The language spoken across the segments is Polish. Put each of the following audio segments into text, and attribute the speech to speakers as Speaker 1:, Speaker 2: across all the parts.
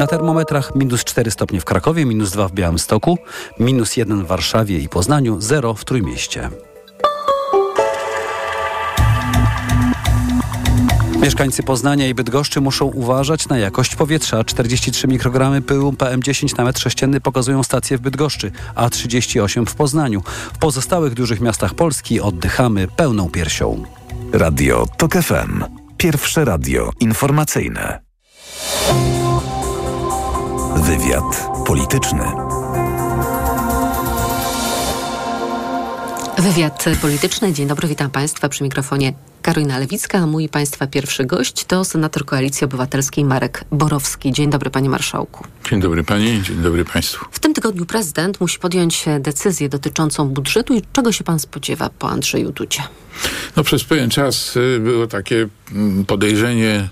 Speaker 1: Na termometrach minus 4 stopnie w Krakowie, minus 2 w Białymstoku, minus 1 w Warszawie i Poznaniu, 0 w Trójmieście. Mieszkańcy Poznania i Bydgoszczy muszą uważać na jakość powietrza. 43 mikrogramy pyłu PM10 na metr sześcienny pokazują stacje w Bydgoszczy, a 38 w Poznaniu. W pozostałych dużych miastach Polski oddychamy pełną piersią.
Speaker 2: Radio TOK FM. Pierwsze radio informacyjne. Wywiad polityczny.
Speaker 3: Wywiad polityczny. Dzień dobry, witam Państwa przy mikrofonie Karolina Lewicka, a mój Państwa pierwszy gość to senator Koalicji Obywatelskiej Marek Borowski. Dzień dobry, Panie Marszałku.
Speaker 4: Dzień dobry Pani, dzień dobry Państwu.
Speaker 3: W tym tygodniu prezydent musi podjąć decyzję dotyczącą budżetu i czego się Pan spodziewa po Andrzeju Dudzie?
Speaker 4: No przez pewien czas y, było takie mm, podejrzenie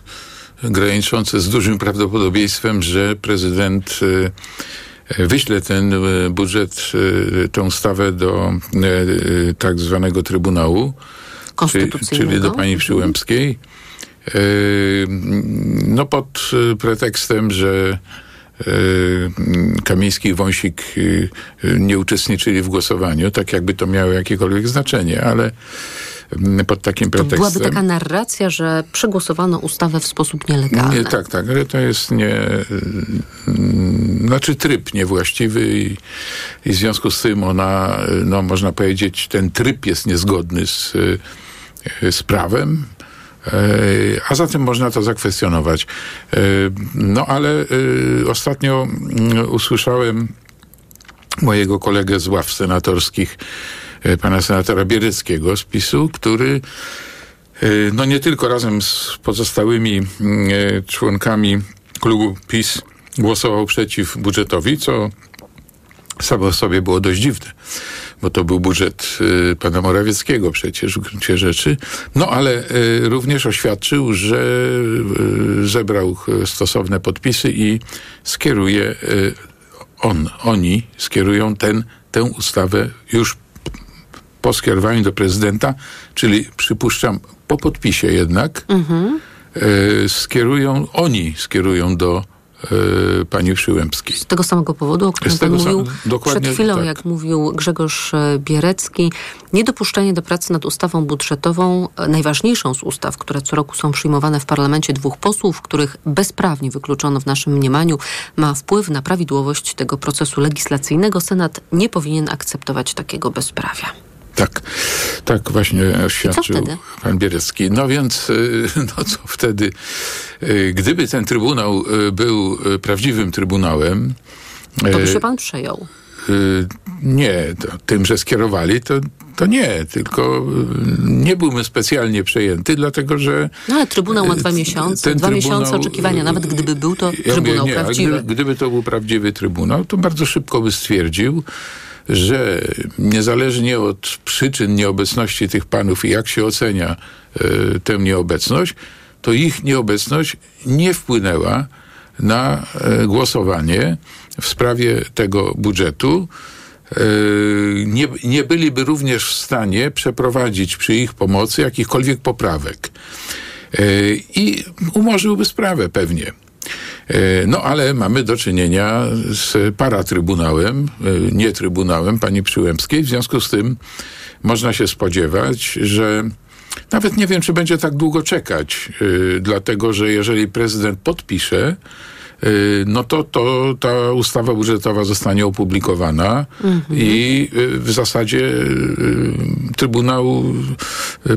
Speaker 4: graniczące z dużym prawdopodobieństwem, że prezydent y, wyśle ten y, budżet, tę ustawę do tak zwanego Trybunału czyli do pani Przyłębskiej. No pod pretekstem, że Kamiński i Wąsik nie uczestniczyli w głosowaniu, tak jakby to miało jakiekolwiek znaczenie, ale pod takim pretekstem.
Speaker 3: Byłaby taka narracja, że przegłosowano ustawę w sposób nielegalny.
Speaker 4: Nie, tak, tak, ale to jest nie. Znaczy tryb niewłaściwy i, i w związku z tym ona, no można powiedzieć, ten tryb jest niezgodny z z prawem, a zatem można to zakwestionować. No ale ostatnio usłyszałem mojego kolegę z ław senatorskich, pana senatora Biereckiego z PiSu, który no nie tylko razem z pozostałymi mm, członkami klubu PiS głosował przeciw budżetowi, co samo sobie było dość dziwne bo to był budżet pana Morawieckiego przecież w gruncie rzeczy. No ale również oświadczył, że zebrał stosowne podpisy i skieruje on, oni skierują ten, tę ustawę już po skierowaniu do prezydenta, czyli przypuszczam po podpisie jednak, mhm. skierują, oni skierują do Y, pani Przyłębskiej.
Speaker 3: Z tego samego powodu, o którym pan mówił przed chwilą, tak. jak mówił Grzegorz e, Bierecki, niedopuszczenie do pracy nad ustawą budżetową, e, najważniejszą z ustaw, które co roku są przyjmowane w parlamencie dwóch posłów, których bezprawnie wykluczono w naszym mniemaniu, ma wpływ na prawidłowość tego procesu legislacyjnego. Senat nie powinien akceptować takiego bezprawia.
Speaker 4: Tak, tak właśnie oświadczył pan Bierecki. No więc, y, no co wtedy? Y, gdyby ten trybunał y, był prawdziwym trybunałem...
Speaker 3: To by się pan przejął.
Speaker 4: Nie, tym, że skierowali, to, to nie, tylko nie byłbym specjalnie przejęty, dlatego że.
Speaker 3: No ale Trybunał ma dwa miesiące, dwa miesiące oczekiwania, nawet gdyby był to ja Trybunał mówię, nie, prawdziwy.
Speaker 4: Gdyby, gdyby to był prawdziwy Trybunał, to bardzo szybko by stwierdził, że niezależnie od przyczyn nieobecności tych panów i jak się ocenia y, tę nieobecność, to ich nieobecność nie wpłynęła na y, głosowanie w sprawie tego budżetu. Y, nie, nie byliby również w stanie przeprowadzić przy ich pomocy jakichkolwiek poprawek. I umorzyłby sprawę pewnie. E, no ale mamy do czynienia z paratrybunałem, e, nie trybunałem pani Przyłębskiej. W związku z tym można się spodziewać, że nawet nie wiem, czy będzie tak długo czekać, e, dlatego że jeżeli prezydent podpisze, no to, to ta ustawa budżetowa zostanie opublikowana mhm. i y, w zasadzie y, Trybunał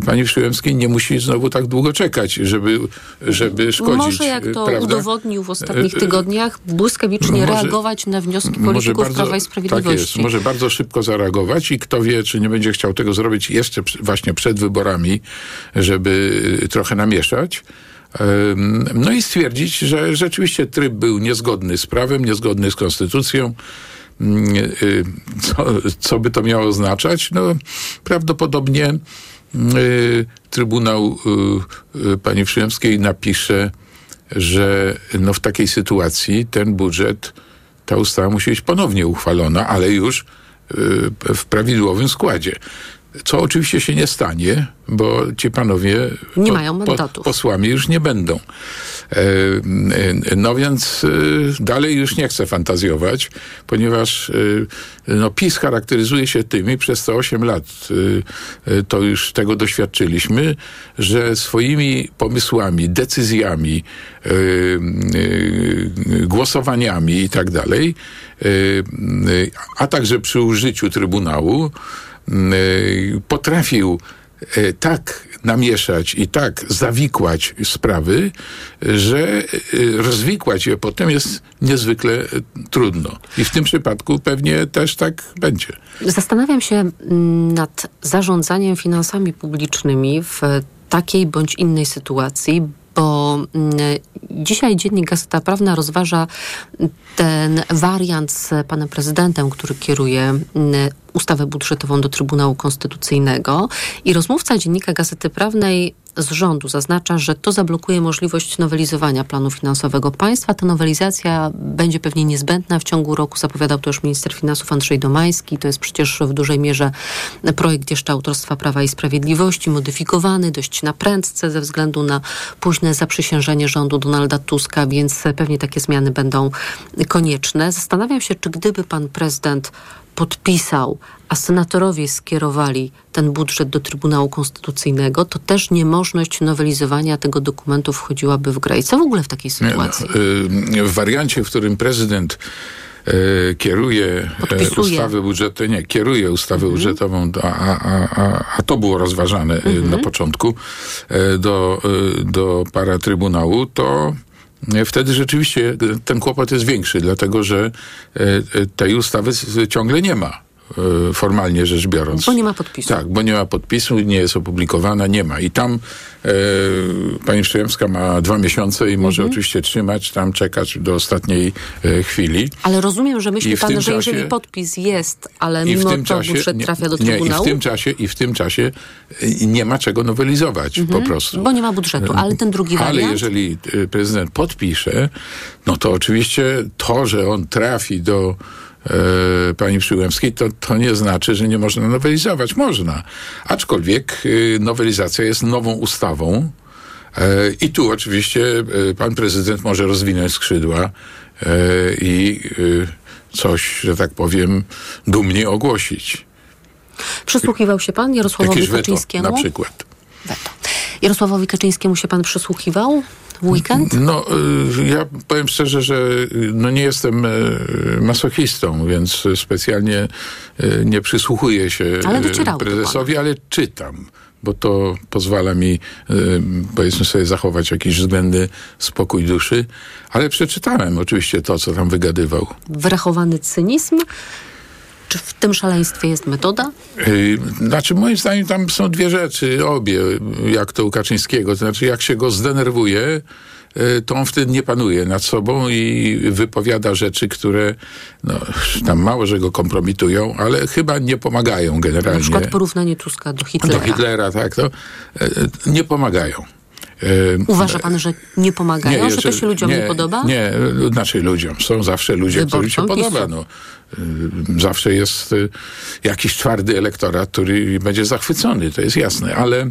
Speaker 4: pani Przyłębskiej nie musi znowu tak długo czekać, żeby, żeby szkodzić.
Speaker 3: Może jak to prawda? udowodnił w ostatnich tygodniach, błyskawicznie może, reagować na wnioski polityków bardzo, Prawa i Sprawiedliwości. Tak jest,
Speaker 4: może bardzo szybko zareagować i kto wie, czy nie będzie chciał tego zrobić jeszcze właśnie przed wyborami, żeby trochę namieszać. No i stwierdzić, że rzeczywiście tryb był niezgodny z prawem, niezgodny z konstytucją. Y, co, co by to miało oznaczać? No, prawdopodobnie y, Trybunał y, pani Przyjemskiej napisze, że no w takiej sytuacji ten budżet, ta ustawa musi być ponownie uchwalona, ale już w prawidłowym składzie. Co oczywiście się nie stanie, bo ci panowie
Speaker 3: nie po, mają mandatów. Po,
Speaker 4: posłami już nie będą. E, e, no więc e, dalej już nie chcę fantazjować, ponieważ no, PiS charakteryzuje się tymi, przez te 8 lat to już tego doświadczyliśmy, że swoimi pomysłami, decyzjami, głosowaniami i tak dalej, a także przy użyciu Trybunału, potrafił E, tak namieszać i tak zawikłać sprawy, że e, rozwikłać je potem jest niezwykle trudno. I w tym przypadku pewnie też tak będzie.
Speaker 3: Zastanawiam się mm, nad zarządzaniem finansami publicznymi w takiej bądź innej sytuacji, bo mm, dzisiaj dziennik Gazeta Prawna rozważa ten wariant z panem prezydentem, który kieruje mm, ustawę budżetową do Trybunału Konstytucyjnego i rozmówca dziennika Gazety Prawnej z rządu zaznacza, że to zablokuje możliwość nowelizowania planu finansowego państwa. Ta nowelizacja będzie pewnie niezbędna w ciągu roku, zapowiadał to już minister finansów Andrzej Domański. To jest przecież w dużej mierze projekt jeszcze autorstwa Prawa i Sprawiedliwości, modyfikowany dość na prędce ze względu na późne zaprzysiężenie rządu Donalda Tuska, więc pewnie takie zmiany będą konieczne. Zastanawiam się, czy gdyby pan prezydent podpisał, a senatorowie skierowali ten budżet do Trybunału Konstytucyjnego, to też niemożność nowelizowania tego dokumentu wchodziłaby w grę. I co w ogóle w takiej sytuacji?
Speaker 4: No, w wariancie, w którym prezydent y, kieruje Podpisuje. ustawę budżetową, nie, kieruje ustawę mhm. budżetową, a, a, a, a, to było rozważane mhm. na początku do, do paratrybunału, to wtedy rzeczywiście ten kłopot jest większy, dlatego że tej ustawy ciągle nie ma. E, formalnie rzecz biorąc.
Speaker 3: Bo nie ma podpisu.
Speaker 4: Tak, bo nie ma podpisu, nie jest opublikowana, nie ma. I tam e, pani Przyjemska ma dwa miesiące i może mhm. oczywiście trzymać, tam czekać do ostatniej e, chwili.
Speaker 3: Ale rozumiem, że myśli pan, że czasie, jeżeli podpis jest, ale mimo to czasie, budżet trafia do Trybunału?
Speaker 4: Nie, i w tym czasie, i w tym czasie nie ma czego nowelizować mhm. po prostu.
Speaker 3: Bo nie ma budżetu, ale ten drugi
Speaker 4: ale
Speaker 3: wariant?
Speaker 4: Ale jeżeli prezydent podpisze, no to oczywiście to, że on trafi do E, pani Przyłębskiej, to, to nie znaczy, że nie można nowelizować. Można. Aczkolwiek y, nowelizacja jest nową ustawą e, i tu oczywiście e, pan prezydent może rozwinąć skrzydła i y, coś, że tak powiem, dumnie ogłosić.
Speaker 3: Przysłuchiwał się pan Jarosławowi Jakieś Kaczyńskiemu?
Speaker 4: Weto, na przykład.
Speaker 3: Weto. Jarosławowi Kaczyńskiemu się pan przysłuchiwał? W weekend?
Speaker 4: No, y, ja powiem szczerze, że y, no nie jestem y, masochistą, więc specjalnie nie przysłuchuję się ale prezesowi, ale czytam bo to pozwala mi, powiedzmy sobie, zachować jakiś względny spokój duszy. Ale przeczytałem oczywiście to, co tam wygadywał.
Speaker 3: Wyrachowany cynizm? Czy w tym szaleństwie jest metoda?
Speaker 4: Znaczy, moim zdaniem tam są dwie rzeczy, obie, jak to u Kaczyńskiego. To znaczy, jak się go zdenerwuje, y, to on wtedy nie panuje nad sobą i wypowiada rzeczy, które no, tam mało, że go kompromitują, ale chyba nie pomagają generalnie. Na
Speaker 3: przykład porównanie Tuska do Hitlera.
Speaker 4: Do Hitlera, tak, to nie pomagają.
Speaker 3: Uważa pan, że nie pomagają, nie, że to się ludziom nie, nie podoba?
Speaker 4: Nie, znaczy ludziom. Są zawsze ludzie, którym się podoba. No. Zawsze jest y, jakiś twardy elektorat, który będzie zachwycony, to jest jasne, ale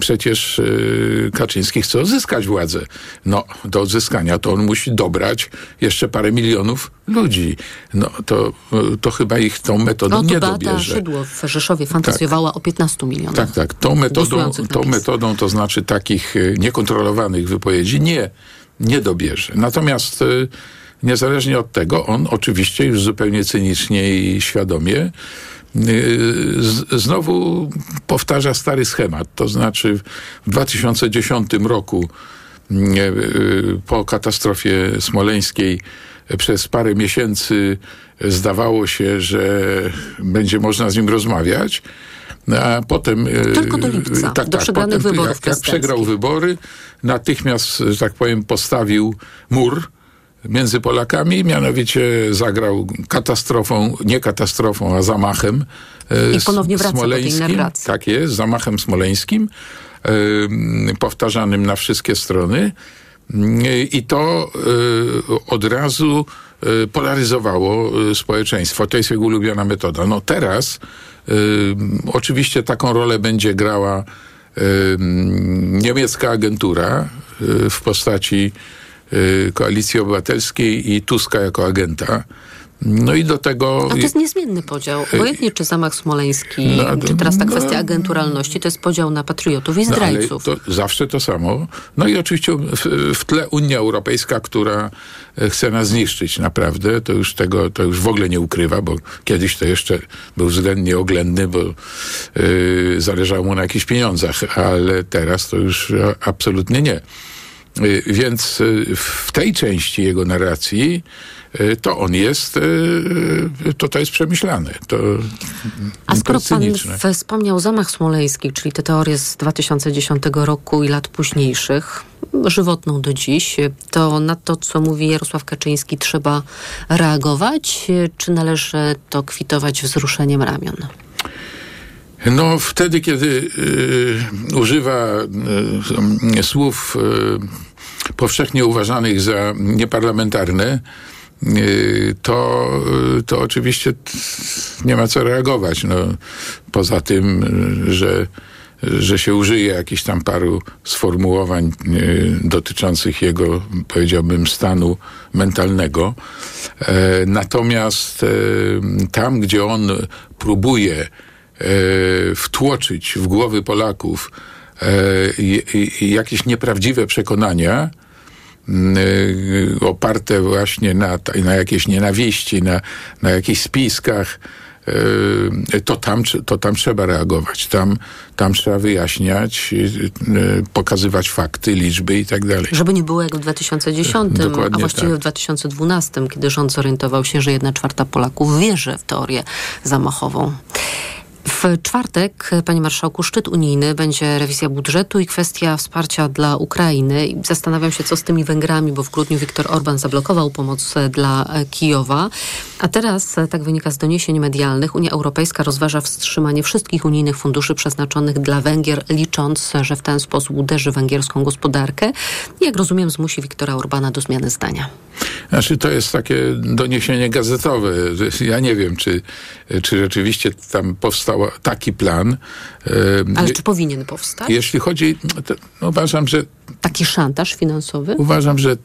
Speaker 4: przecież y, Kaczyński chce odzyskać władzę. No, do odzyskania to on musi dobrać jeszcze parę milionów ludzi. No, to, to chyba ich tą metodą no, nie Beata dobierze.
Speaker 3: Szydło w Rzeszowie fantazjowała tak. o 15 milionach.
Speaker 4: Tak, tak. Tą metodą, tą metodą, to znaczy takich y, niekontrolowanych wypowiedzi nie, nie dobierze. Natomiast y, niezależnie od tego, on oczywiście już zupełnie cynicznie i świadomie znowu powtarza stary schemat. To znaczy w 2010 roku po katastrofie smoleńskiej przez parę miesięcy zdawało się, że będzie można z nim rozmawiać. A potem.
Speaker 3: Tylko do lipca, tak, do tak, przegranych potem, wyborów.
Speaker 4: Jak, jak przegrał wybory, natychmiast, że tak powiem, postawił mur między Polakami, mianowicie zagrał katastrofą, nie katastrofą, a zamachem
Speaker 3: e, I ponownie wraca smoleńskim. Do tej narracji.
Speaker 4: tak jest, zamachem smoleńskim, y, powtarzanym na wszystkie strony. Y, I to od razu polaryzowało społeczeństwo. To jest jego ulubiona metoda. No teraz oczywiście taką rolę będzie grała niemiecka agentura w postaci Koalicji Obywatelskiej i Tuska jako agenta.
Speaker 3: No i do tego... A to jest niezmienny podział. Obojętnie czy zamach smoleński, no, czy teraz ta no, kwestia agenturalności, to jest podział na patriotów i no, zdrajców.
Speaker 4: No, to zawsze to samo. No i oczywiście w, w, tle Unia Europejska, która e, chce nas zniszczyć naprawdę, to już tego, to już w ogóle nie ukrywa, bo kiedyś to jeszcze był względnie oględny, bo yy, zależało mu na jakichś pieniądzach, ale teraz to już absolutnie nie. Yy, więc w tej części jego narracji Y, to on jest, y, y, to to jest przemyślane. To,
Speaker 3: A skoro pan wspomniał zamach smoleński, czyli te teorie z 2010 roku i lat późniejszych, żywotną do dziś, to na to, co mówi Jarosław Kaczyński, trzeba reagować, czy należy to kwitować wzruszeniem ramion?
Speaker 4: No, wtedy, kiedy y, używa y, słów y, powszechnie uważanych za nieparlamentarne, Y, to, y, to oczywiście nie ma co reagować. No, poza tym, że, że się użyje jakichś tam paru sformułowań y, dotyczących jego, powiedziałbym, stanu mentalnego. E, natomiast e, tam, gdzie on próbuje e, wtłoczyć w głowy Polaków jakieś nieprawdziwe przekonania, Y, oparte właśnie na, na jakiejś nienawiści, na, na jakichś spiskach, y, to tam, to tam trzeba reagować. Tam, tam trzeba wyjaśniać, y, pokazywać fakty, liczby i tak dalej.
Speaker 3: Żeby nie było jak w 2010, Dokładnie a właściwie tak. w 2012, kiedy rząd zorientował się, że jedna czwarta Polaków wierzy w teorię zamachową. W czwartek, panie marszałku, szczyt unijny, będzie rewizja budżetu i kwestia wsparcia dla Ukrainy. Zastanawiam się, co z tymi Węgrami, bo w grudniu Viktor Orban zablokował pomoc dla Kijowa. A teraz, tak wynika z doniesień medialnych, Unia Europejska rozważa wstrzymanie wszystkich unijnych funduszy przeznaczonych dla Węgier, licząc, że w ten sposób uderzy węgierską gospodarkę. Jak rozumiem, zmusi Viktora Orbana do zmiany zdania.
Speaker 4: Znaczy, to jest takie doniesienie gazetowe. Ja nie wiem, czy, czy rzeczywiście tam powstał taki plan.
Speaker 3: Ale czy powinien powstać?
Speaker 4: Jeśli chodzi, no, uważam, że...
Speaker 3: Taki szantaż finansowy?
Speaker 4: Uważam, że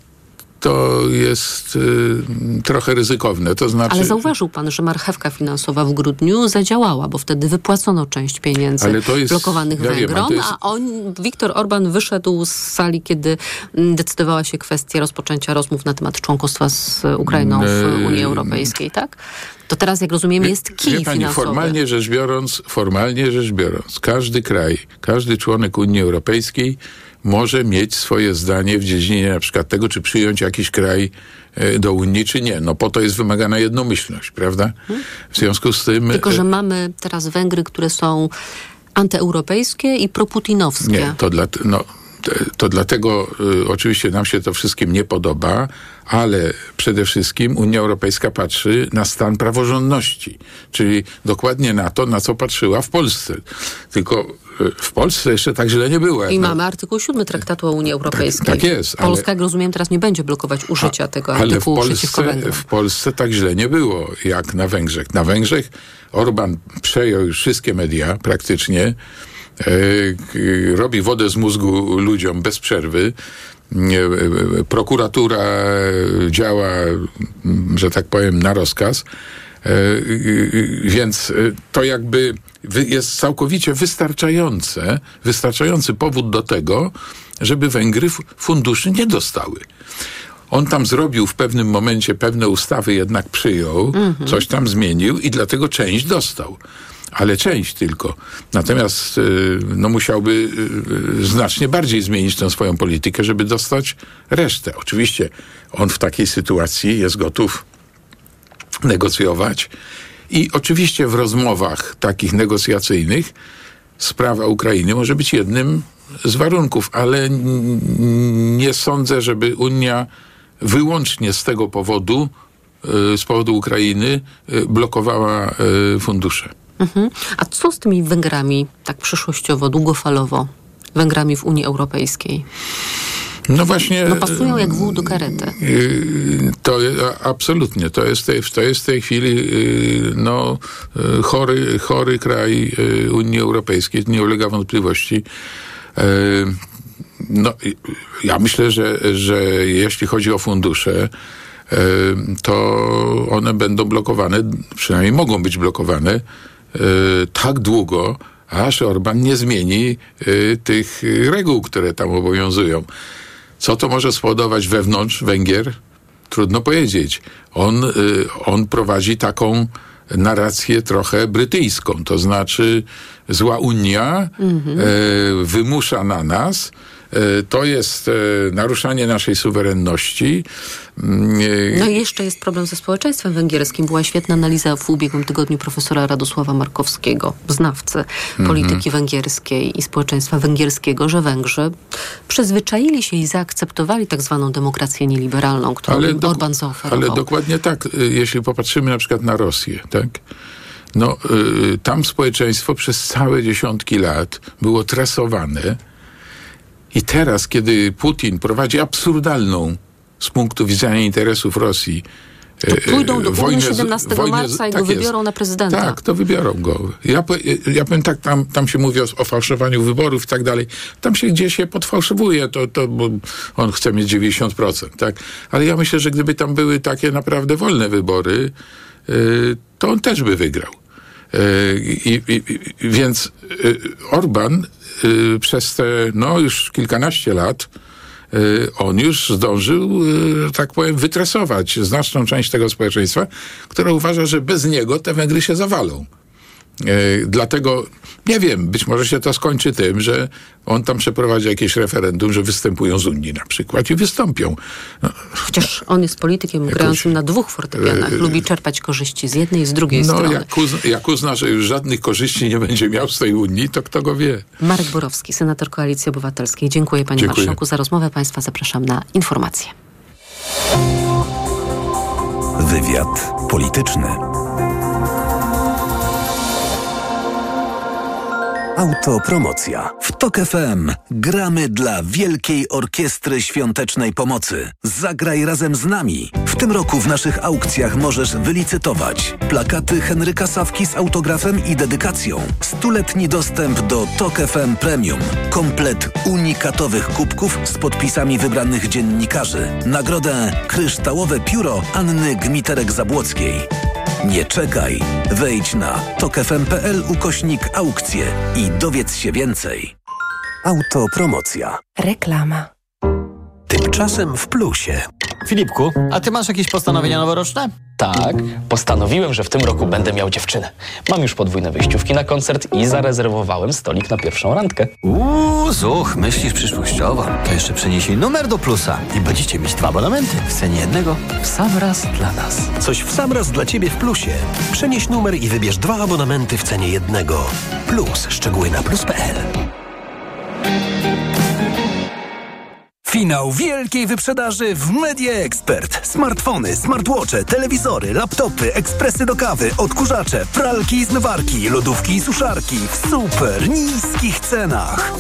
Speaker 4: to jest y, trochę ryzykowne. To znaczy...
Speaker 3: Ale zauważył pan, że marchewka finansowa w grudniu zadziałała, bo wtedy wypłacono część pieniędzy jest, blokowanych ja Węgrom, wiem, jest... a on, Viktor Orban wyszedł z sali, kiedy mm, decydowała się kwestia rozpoczęcia rozmów na temat członkostwa z Ukrainą w Unii Europejskiej, tak? To teraz, jak rozumiem, jest kij wie pani, finansowy.
Speaker 4: Formalnie rzecz biorąc, formalnie rzecz biorąc, każdy kraj, każdy członek Unii Europejskiej może mieć swoje zdanie w dziedzinie na przykład tego, czy przyjąć jakiś kraj e, do Unii, czy nie. No po to jest wymagana jednomyślność, prawda? W związku z tym...
Speaker 3: Tylko, że e, mamy teraz Węgry, które są antyeuropejskie i proputinowskie.
Speaker 4: Nie, to dla... No, to dlatego y, oczywiście nam się to wszystkim nie podoba, ale przede wszystkim Unia Europejska patrzy na stan praworządności, czyli dokładnie na to, na co patrzyła w Polsce. Tylko w Polsce jeszcze tak źle nie było.
Speaker 3: I mamy artykuł 7 Traktatu o Unii Europejskiej.
Speaker 4: Tak, tak jest.
Speaker 3: Polska, ale, jak rozumiem, teraz nie będzie blokować użycia a, tego artykułu ale w Polsce,
Speaker 4: w Polsce tak źle nie było, jak na Węgrzech. Na Węgrzech Orban przejął już wszystkie media praktycznie, E, robi wodę z mózgu ludziom bez przerwy. E, e, prokuratura działa, że tak powiem, na rozkaz. Więc to jakby jest całkowicie wystarczające, wystarczający powód do tego, żeby Węgry funduszy nie dostały. On tam zrobił w pewnym momencie pewne ustawy, jednak przyjął, mm -hmm. coś tam zmienił i dlatego część dostał ale część tylko. Natomiast no, musiałby znacznie bardziej zmienić tę swoją politykę, żeby dostać resztę. Oczywiście on w takiej sytuacji jest gotów negocjować i oczywiście w rozmowach takich negocjacyjnych sprawa Ukrainy może być jednym z warunków, ale nie sądzę, żeby Unia wyłącznie z tego powodu, z powodu Ukrainy, blokowała fundusze.
Speaker 3: Mhm. A co z tymi Węgrami, tak przyszłościowo, długofalowo, Węgrami w Unii Europejskiej?
Speaker 4: No właśnie.
Speaker 3: No pasują jak wół do karety.
Speaker 4: To absolutnie. To jest, to jest w tej chwili no, chory, chory kraj Unii Europejskiej. Nie ulega wątpliwości. No, ja myślę, że, że jeśli chodzi o fundusze, to one będą blokowane, przynajmniej mogą być blokowane tak długo, aż Orban nie zmieni tych reguł, które tam obowiązują. Co to może spowodować wewnątrz Węgier? Trudno powiedzieć. On, on prowadzi taką narrację trochę brytyjską, to znaczy zła Unia mhm. wymusza na nas to jest e, naruszanie naszej suwerenności.
Speaker 3: Mm, e, no i jeszcze jest problem ze społeczeństwem węgierskim. Była świetna analiza w ubiegłym tygodniu profesora Radosława Markowskiego, znawcy mhm. polityki węgierskiej i społeczeństwa węgierskiego, że Węgrzy przyzwyczaili się i zaakceptowali tak zwaną demokrację nieliberalną, którą ale do, Orban zaoferował.
Speaker 4: Ale dokładnie tak, jeśli popatrzymy na przykład na Rosję, tak? No, y, tam społeczeństwo przez całe dziesiątki lat było tresowane i teraz, kiedy Putin prowadzi absurdalną z punktu widzenia interesów Rosji
Speaker 3: to e, pójdą do wojny 17 wojnę, marca i tak go wybiorą jest. na prezydenta.
Speaker 4: Tak, to wybiorą go. Ja, ja powiem tak, tam, tam się mówi o, o fałszowaniu wyborów i tak dalej. Tam się gdzieś się podfałszowuje, to, to, bo on chce mieć 90%, tak? Ale ja myślę, że gdyby tam były takie naprawdę wolne wybory, yy, to on też by wygrał. Yy, i, i, więc yy, Orban przez te, no już kilkanaście lat, y, on już zdążył, y, tak powiem, wytresować znaczną część tego społeczeństwa, która uważa, że bez niego te Węgry się zawalą. Dlatego nie wiem, być może się to skończy tym, że on tam przeprowadzi jakieś referendum, że występują z Unii na przykład i wystąpią.
Speaker 3: No, Chociaż on jest politykiem jakoś, grającym na dwóch fortepianach. E, Lubi czerpać korzyści z jednej i z drugiej
Speaker 4: no,
Speaker 3: strony.
Speaker 4: Jak uzna, jak uzna, że już żadnych korzyści nie będzie miał z tej Unii, to kto go wie.
Speaker 3: Marek Borowski, senator Koalicji Obywatelskiej. Dziękuję panie Dziękuję. marszałku za rozmowę. Państwa zapraszam na informacje.
Speaker 2: Wywiad polityczny. Autopromocja. W TOK FM gramy dla Wielkiej Orkiestry Świątecznej Pomocy. Zagraj razem z nami. W tym roku w naszych aukcjach możesz wylicytować plakaty Henryka Sawki z autografem i dedykacją, stuletni dostęp do TOK FM Premium, komplet unikatowych kubków z podpisami wybranych dziennikarzy, nagrodę Kryształowe Pióro Anny Gmiterek-Zabłockiej. Nie czekaj. Wejdź na tokefm.pl ukośnik aukcje i dowiedz się więcej. Autopromocja.
Speaker 3: Reklama.
Speaker 2: Tymczasem w plusie.
Speaker 5: Filipku, a ty masz jakieś postanowienia noworoczne?
Speaker 6: Tak, postanowiłem, że w tym roku będę miał dziewczynę. Mam już podwójne wyjściówki na koncert i zarezerwowałem stolik na pierwszą randkę.
Speaker 5: Uuu, zuch, myślisz przyszłościowo. To jeszcze przenieśli numer do plusa i będziecie mieć dwa abonamenty w cenie jednego w sam raz dla nas.
Speaker 2: Coś w sam raz dla Ciebie w plusie. Przenieś numer i wybierz dwa abonamenty w cenie jednego. Plus, szczegóły na plus.pl. Finał wielkiej wyprzedaży w Media Expert. Smartfony, smartwatche, telewizory, laptopy, ekspresy do kawy, odkurzacze, pralki i zmywarki, lodówki i suszarki w super niskich cenach.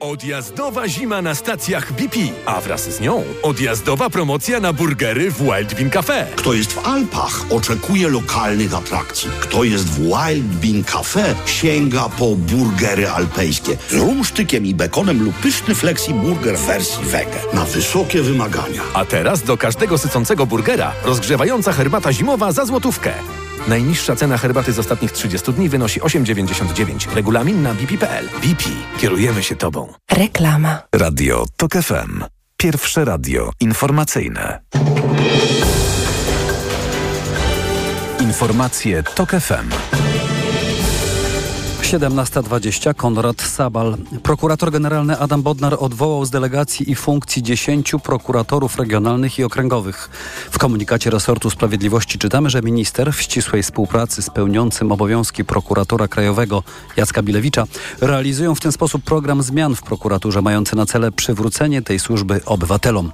Speaker 2: Odjazdowa zima na stacjach BP, a wraz z nią odjazdowa promocja na burgery w Wild Bean Cafe.
Speaker 7: Kto jest w Alpach, oczekuje lokalnych atrakcji. Kto jest w Wild Bean Cafe, sięga po burgery alpejskie z rumsztykiem i bekonem lub pyszny flexi burger w wersji wege na wysokie wymagania.
Speaker 2: A teraz do każdego sycącego burgera rozgrzewająca herbata zimowa za złotówkę. Najniższa cena herbaty z ostatnich 30 dni wynosi 8,99. Regulamin na bp.pl. BP. Kierujemy się Tobą.
Speaker 3: Reklama.
Speaker 2: Radio TOK FM. Pierwsze radio informacyjne. Informacje TOK FM.
Speaker 1: 17.20 Konrad Sabal. Prokurator generalny Adam Bodnar odwołał z delegacji i funkcji 10 prokuratorów regionalnych i okręgowych. W komunikacie resortu sprawiedliwości czytamy, że minister w ścisłej współpracy z pełniącym obowiązki prokuratora krajowego Jacka Bilewicza realizują w ten sposób program zmian w prokuraturze mający na cele przywrócenie tej służby obywatelom.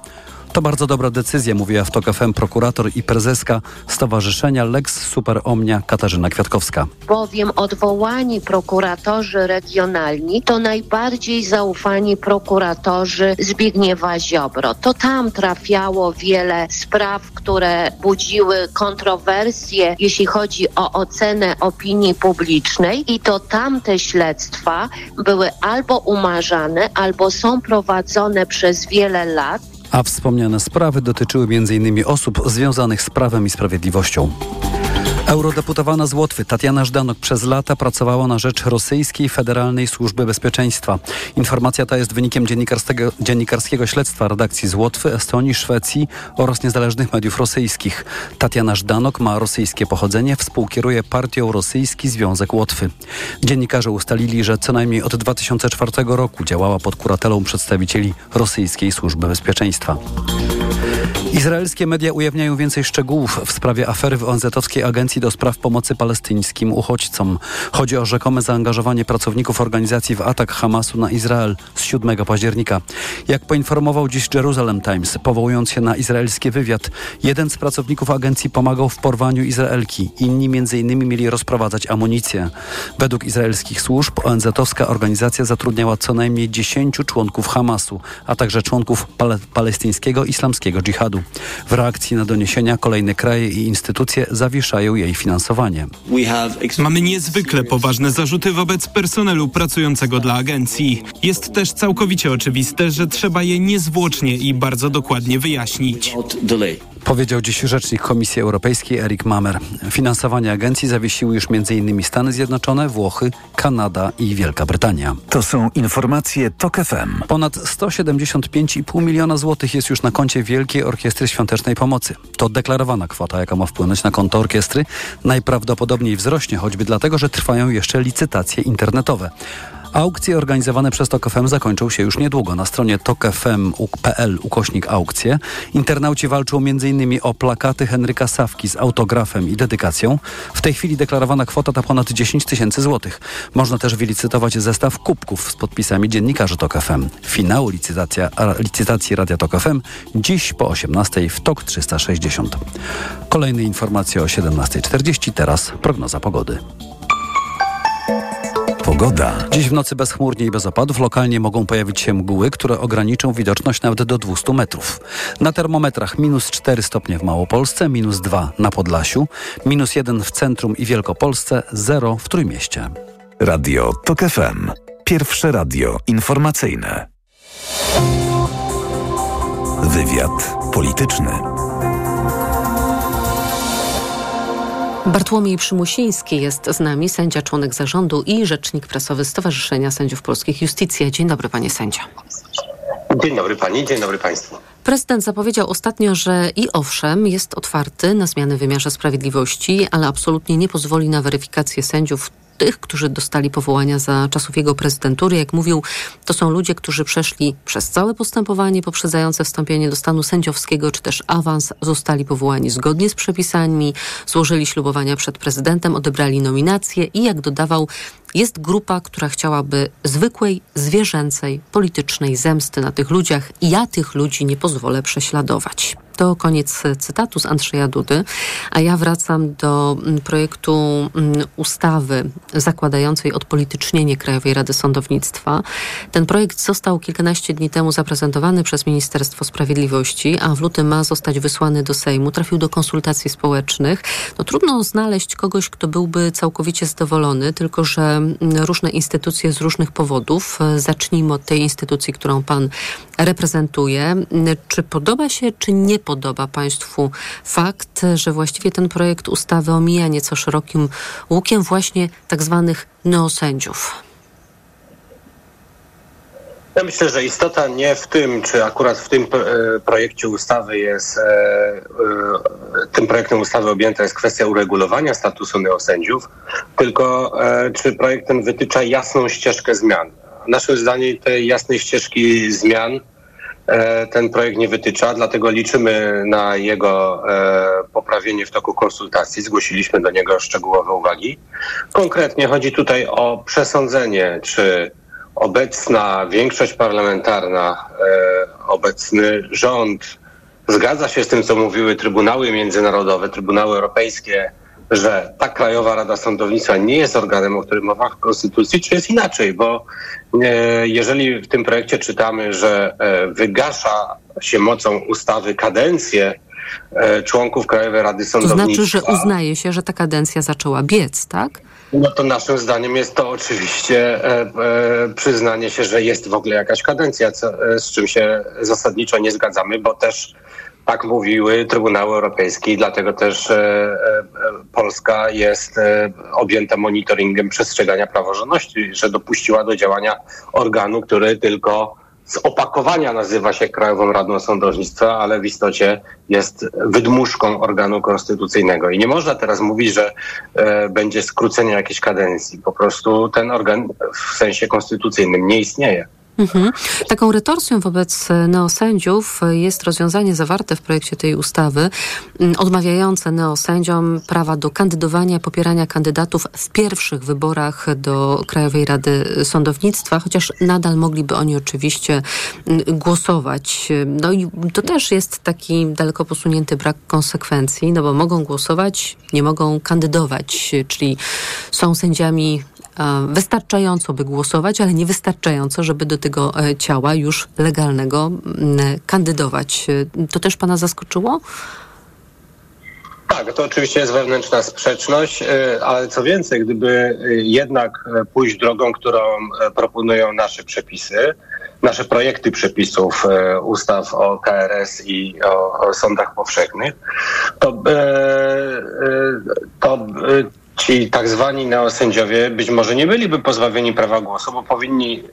Speaker 1: To bardzo dobra decyzja, mówiła w TOK FM prokurator i prezeska Stowarzyszenia Lex Super Omnia Katarzyna Kwiatkowska.
Speaker 8: Bowiem odwołani prokuratorzy regionalni to najbardziej zaufani prokuratorzy Zbigniewa Ziobro. To tam trafiało wiele spraw, które budziły kontrowersje, jeśli chodzi o ocenę opinii publicznej i to tamte śledztwa były albo umarzane, albo są prowadzone przez wiele lat.
Speaker 1: A wspomniane sprawy dotyczyły m.in. osób związanych z prawem i sprawiedliwością. Eurodeputowana z Łotwy Tatiana Żdanok przez lata pracowała na rzecz rosyjskiej Federalnej Służby Bezpieczeństwa. Informacja ta jest wynikiem dziennikarskiego, dziennikarskiego śledztwa redakcji z Łotwy, Estonii, Szwecji oraz niezależnych mediów rosyjskich. Tatiana Żdanok ma rosyjskie pochodzenie, współkieruje partią Rosyjski Związek Łotwy. Dziennikarze ustalili, że co najmniej od 2004 roku działała pod kuratelą przedstawicieli rosyjskiej Służby Bezpieczeństwa. Izraelskie media ujawniają więcej szczegółów w sprawie afery w ONZ-owskiej Agencji do Spraw Pomocy Palestyńskim Uchodźcom. Chodzi o rzekome zaangażowanie pracowników organizacji w atak Hamasu na Izrael z 7 października. Jak poinformował dziś Jerusalem Times, powołując się na izraelski wywiad, jeden z pracowników agencji pomagał w porwaniu Izraelki. Inni m.in. mieli rozprowadzać amunicję. Według izraelskich służb ONZ-owska organizacja zatrudniała co najmniej 10 członków Hamasu, a także członków pale palestyńskiego islamskiego dżihadu. W reakcji na doniesienia kolejne kraje i instytucje zawieszają jej finansowanie.
Speaker 9: Mamy niezwykle poważne zarzuty wobec personelu pracującego dla agencji. Jest też całkowicie oczywiste, że trzeba je niezwłocznie i bardzo dokładnie wyjaśnić.
Speaker 1: Powiedział dziś rzecznik Komisji Europejskiej Erik Mamer. Finansowanie agencji zawiesiły już m.in. Stany Zjednoczone, Włochy, Kanada i Wielka Brytania.
Speaker 2: To są informacje TOK FM.
Speaker 1: Ponad 175,5 miliona złotych jest już na koncie Wielkiej Orkiestry Świątecznej Pomocy. To deklarowana kwota, jaka ma wpłynąć na konto orkiestry. Najprawdopodobniej wzrośnie, choćby dlatego, że trwają jeszcze licytacje internetowe. Aukcje organizowane przez TOK FM zakończą się już niedługo. Na stronie tokfm.pl ukośnik aukcje internauci walczą m.in. o plakaty Henryka Sawki z autografem i dedykacją. W tej chwili deklarowana kwota to ponad 10 tysięcy złotych. Można też wylicytować zestaw kubków z podpisami dziennikarzy TOK FM. Finał licytacja, licytacji Radia TOK FM dziś po 18 w TOK 360. Kolejne informacje o 17.40. Teraz prognoza pogody.
Speaker 2: Pogoda.
Speaker 1: Dziś w nocy bezchmurnie i bez opadów lokalnie mogą pojawić się mgły, które ograniczą widoczność nawet do 200 metrów. Na termometrach minus 4 stopnie w Małopolsce, minus 2 na Podlasiu, minus 1 w centrum i Wielkopolsce, 0 w Trójmieście.
Speaker 2: Radio TOK FM. Pierwsze radio informacyjne. Wywiad polityczny.
Speaker 3: Bartłomiej Przymusiński jest z nami, sędzia, członek zarządu i rzecznik prasowy Stowarzyszenia Sędziów Polskich Justicja. Dzień dobry, panie sędzia.
Speaker 10: Dzień dobry pani, dzień dobry państwu.
Speaker 3: Prezydent zapowiedział ostatnio, że i owszem, jest otwarty na zmiany w wymiarze sprawiedliwości, ale absolutnie nie pozwoli na weryfikację sędziów tych, którzy dostali powołania za czasów jego prezydentury. Jak mówił, to są ludzie, którzy przeszli przez całe postępowanie poprzedzające wstąpienie do stanu sędziowskiego, czy też awans, zostali powołani zgodnie z przepisami, złożyli ślubowania przed prezydentem, odebrali nominacje i jak dodawał, jest grupa, która chciałaby zwykłej, zwierzęcej, politycznej zemsty na tych ludziach i ja tych ludzi nie pozwolę prześladować. To koniec cytatu z Andrzeja Dudy, a ja wracam do mm, projektu mm, ustawy zakładającej odpolitycznienie Krajowej Rady Sądownictwa. Ten projekt został kilkanaście dni temu zaprezentowany przez Ministerstwo Sprawiedliwości, a w lutym ma zostać wysłany do Sejmu. Trafił do konsultacji społecznych. No, trudno znaleźć kogoś, kto byłby całkowicie zadowolony, tylko że mm, różne instytucje z różnych powodów. Zacznijmy od tej instytucji, którą pan reprezentuje. Czy podoba się, czy nie podoba Państwu fakt, że właściwie ten projekt ustawy omija nieco szerokim łukiem właśnie tak zwanych neosędziów?
Speaker 10: Ja myślę, że istota nie w tym, czy akurat w tym e, projekcie ustawy jest, e, e, tym projektem ustawy objęta jest kwestia uregulowania statusu neosędziów, tylko czy projekt ten wytycza jasną ścieżkę zmian. Naszym zdaniem tej jasnej ścieżki zmian ten projekt nie wytycza, dlatego liczymy na jego poprawienie w toku konsultacji. Zgłosiliśmy do niego szczegółowe uwagi. Konkretnie chodzi tutaj o przesądzenie, czy obecna większość parlamentarna, e, obecny rząd zgadza się z tym, co mówiły trybunały międzynarodowe, trybunały europejskie, że ta Krajowa Rada Sądownictwa nie jest organem, o którym mowa w Konstytucji, czy jest inaczej? Bo e, jeżeli w tym projekcie czytamy, że e, wygasza się mocą ustawy kadencję e, członków Krajowej Rady Sądownictwa.
Speaker 3: To znaczy, że uznaje się, że ta kadencja zaczęła biec, tak?
Speaker 10: No to naszym zdaniem jest to oczywiście e, e, przyznanie się, że jest w ogóle jakaś kadencja, co, e, z czym się zasadniczo nie zgadzamy, bo też tak mówiły Trybunały Europejskie i dlatego też e, e, Polska jest e, objęta monitoringiem przestrzegania praworządności, że dopuściła do działania organu, który tylko z opakowania nazywa się Krajową Radą Sądownictwa, ale w istocie jest wydmuszką organu konstytucyjnego. I nie można teraz mówić, że e, będzie skrócenie jakiejś kadencji. Po prostu ten organ w sensie konstytucyjnym nie istnieje.
Speaker 3: Mhm. Taką retorsją wobec neosędziów jest rozwiązanie zawarte w projekcie tej ustawy, odmawiające neosędziom prawa do kandydowania, popierania kandydatów w pierwszych wyborach do Krajowej Rady Sądownictwa, chociaż nadal mogliby oni oczywiście głosować. No i to też jest taki daleko posunięty brak konsekwencji, no bo mogą głosować, nie mogą kandydować, czyli są sędziami wystarczająco, by głosować, ale nie wystarczająco, żeby do tego e, ciała już legalnego kandydować. To też pana zaskoczyło?
Speaker 10: Tak, to oczywiście jest wewnętrzna sprzeczność, e, ale co więcej, gdyby jednak pójść drogą, którą e, proponują nasze przepisy, nasze projekty przepisów ustaw o KRS i o sądach powszechnych, to, to ci tak zwani neosędziowie być może nie byliby pozbawieni prawa głosu, bo powinni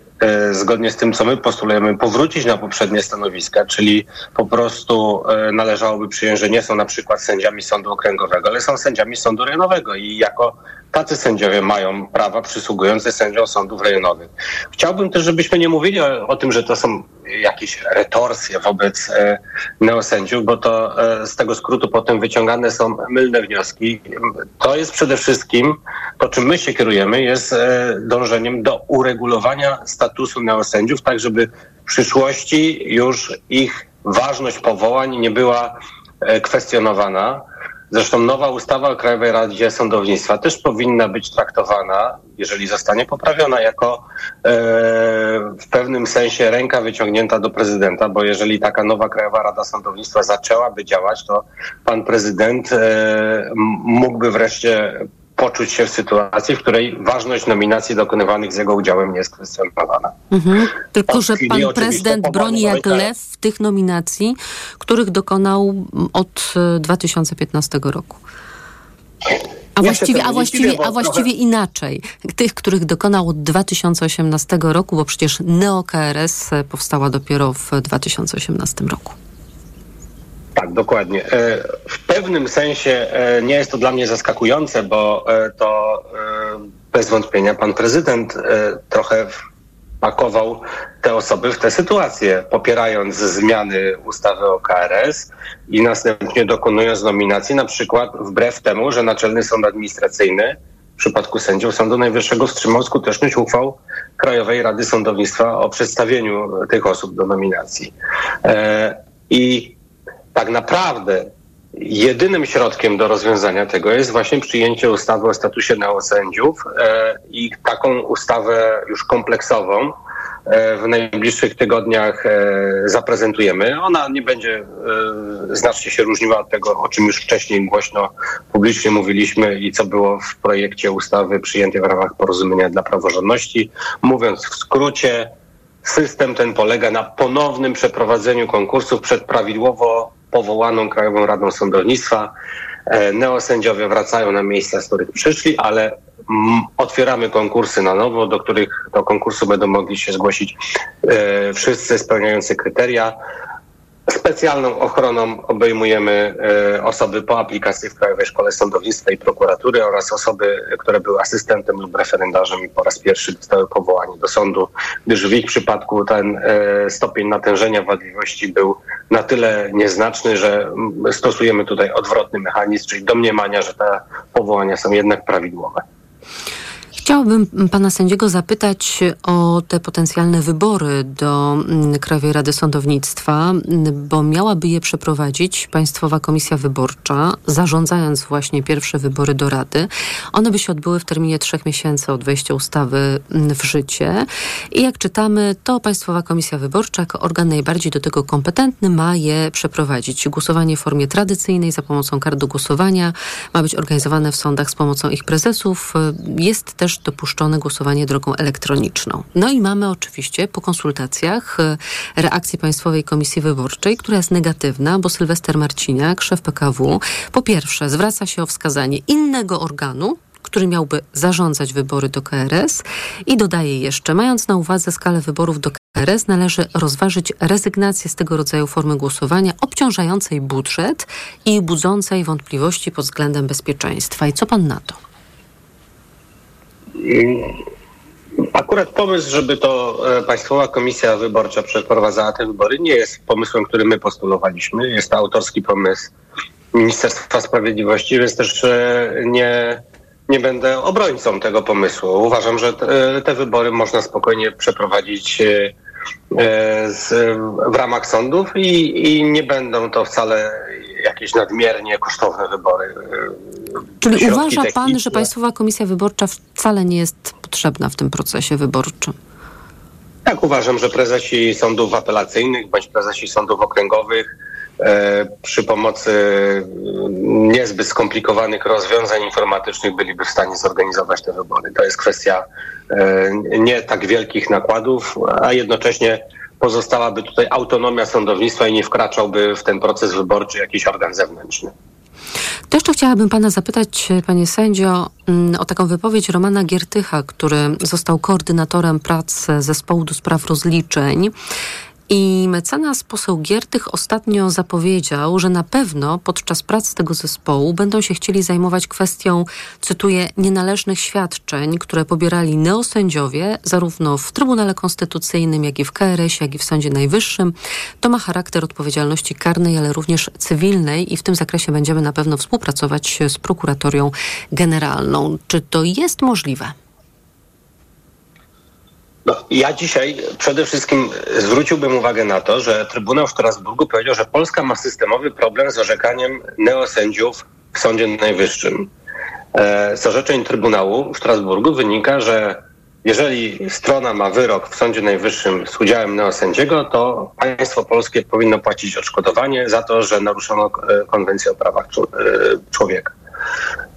Speaker 10: zgodnie z tym, co my postulujemy, powrócić na poprzednie stanowiska, czyli po prostu e, należałoby przyjąć, że nie są na przykład sędziami sądu okręgowego, ale są sędziami sądu rejonowego i jako tacy sędziowie mają prawa przysługujące sędziom sądów rejonowych. Chciałbym też, żebyśmy nie mówili o, o tym, że to są jakieś retorsje wobec e, neosędziów, bo to e, z tego skrótu potem wyciągane są mylne wnioski. To jest przede wszystkim, to czym my się kierujemy, jest e, dążeniem do uregulowania statusu neosędziów, tak żeby w przyszłości już ich ważność powołań nie była e, kwestionowana. Zresztą nowa ustawa o Krajowej Radzie Sądownictwa też powinna być traktowana, jeżeli zostanie poprawiona, jako e, w pewnym sensie ręka wyciągnięta do prezydenta, bo jeżeli taka nowa Krajowa Rada Sądownictwa zaczęłaby działać, to pan prezydent e, mógłby wreszcie poczuć się w sytuacji, w której ważność nominacji dokonywanych z jego udziałem nie jest kwestionowana.
Speaker 3: Mhm. Tylko, że pan prezydent broni jak lew w tych nominacji, których dokonał od 2015 e, roku. A właściwie, a właściwie, a właściwie inaczej. Tych, których dokonał od 2018 roku, bo przecież NeoKRS powstała dopiero w 2018 roku.
Speaker 10: Tak, dokładnie. E, w pewnym sensie e, nie jest to dla mnie zaskakujące, bo e, to bez wątpienia pan prezydent trochę pakował te osoby w tę sytuację, popierając zmiany ustawy o KRS i następnie dokonując nominacji, na przykład wbrew temu, że Naczelny Sąd Administracyjny w przypadku sędziów Sądu Najwyższego wstrzymał skuteczność uchwał Krajowej Rady Sądownictwa o przedstawieniu tych osób do nominacji. I tak naprawdę jedynym środkiem do rozwiązania tego jest właśnie przyjęcie ustawy o statusie neosędziów e, i taką ustawę już kompleksową e, w najbliższych tygodniach e, zaprezentujemy. Ona nie będzie znacznie się różniła od tego, o czym już wcześniej głośno publicznie mówiliśmy i co było w projekcie ustawy przyjętej w ramach porozumienia dla praworządności. Mówiąc w skrócie, system ten polega na ponownym przeprowadzeniu konkursów przed prawidłowo powołaną Krajową Radą Sądownictwa. E, neosędziowie wracają na miejsca, z których przyszli, ale mm, otwieramy konkursy na nowo, do których do konkursu będą mogli się zgłosić e, wszyscy spełniający kryteria. Specjalną ochroną obejmujemy e, osoby po aplikacji w Krajowej Szkole Sądownictwa i Prokuratury oraz osoby, które były asystentem lub referendarzem i po raz pierwszy dostały powołanie do sądu, gdyż w ich przypadku ten e, stopień natężenia wadliwości był na tyle nieznaczny, że stosujemy tutaj odwrotny mechanizm, czyli domniemania, że te powołania są jednak prawidłowe.
Speaker 3: Chciałabym pana sędziego zapytać o te potencjalne wybory do mm, Krajowej Rady Sądownictwa, bo miałaby je przeprowadzić Państwowa Komisja Wyborcza, zarządzając właśnie pierwsze wybory do Rady. One by się odbyły w terminie trzech miesięcy od wejścia ustawy mm, w życie. I jak czytamy, to Państwowa Komisja Wyborcza, jako organ najbardziej do tego kompetentny, ma je przeprowadzić. Głosowanie w formie tradycyjnej za pomocą kart do głosowania ma być organizowane w sądach z pomocą ich prezesów. Jest też dopuszczone głosowanie drogą elektroniczną. No i mamy oczywiście po konsultacjach e, reakcji Państwowej Komisji Wyborczej, która jest negatywna, bo Sylwester Marciniak, szef PKW, po pierwsze zwraca się o wskazanie innego organu, który miałby zarządzać wybory do KRS i dodaje jeszcze, mając na uwadze skalę wyborów do KRS, należy rozważyć rezygnację z tego rodzaju formy głosowania obciążającej budżet i budzącej wątpliwości pod względem bezpieczeństwa. I co pan na to?
Speaker 10: Akurat pomysł, żeby to e, Państwowa Komisja Wyborcza przeprowadzała te wybory, nie jest pomysłem, który my postulowaliśmy. Jest to autorski pomysł Ministerstwa Sprawiedliwości, więc też e, nie, nie będę obrońcą tego pomysłu. Uważam, że te, te wybory można spokojnie przeprowadzić e, z, w ramach sądów i, i nie będą to wcale jakieś nadmiernie kosztowne wybory.
Speaker 3: Czyli Środki uważa pan, że Państwowa Komisja Wyborcza wcale nie jest potrzebna w tym procesie wyborczym?
Speaker 10: Tak, uważam, że prezesi sądów apelacyjnych bądź prezesi sądów okręgowych e, przy pomocy niezbyt skomplikowanych rozwiązań informatycznych byliby w stanie zorganizować te wybory. To jest kwestia e, nie tak wielkich nakładów, a jednocześnie pozostałaby tutaj autonomia sądownictwa i nie wkraczałby w ten proces wyborczy jakiś organ zewnętrzny.
Speaker 3: To jeszcze chciałabym pana zapytać, panie sędzio, mm, o taką wypowiedź Romana Giertycha, który został koordynatorem prac zespołu do spraw rozliczeń. I mecenas poseł Giertych ostatnio zapowiedział, że na pewno podczas prac tego zespołu będą się chcieli zajmować kwestią, cytuję, nienależnych świadczeń, które pobierali neosędziowie, zarówno w Trybunale Konstytucyjnym, jak i w KRS, jak i w Sądzie Najwyższym. To ma charakter odpowiedzialności karnej, ale również cywilnej i w tym zakresie będziemy na pewno współpracować z prokuratorią generalną. Czy to jest możliwe?
Speaker 10: No, ja dzisiaj przede wszystkim zwróciłbym uwagę na to, że Trybunał w Strasburgu powiedział, że Polska ma systemowy problem z orzekaniem neosędziów w Sądzie Najwyższym. E, z orzeczeń Trybunału w Strasburgu wynika, że jeżeli strona ma wyrok w Sądzie Najwyższym z udziałem neosędziego, to państwo polskie powinno płacić odszkodowanie za to, że naruszono e, konwencję o prawach e, człowieka.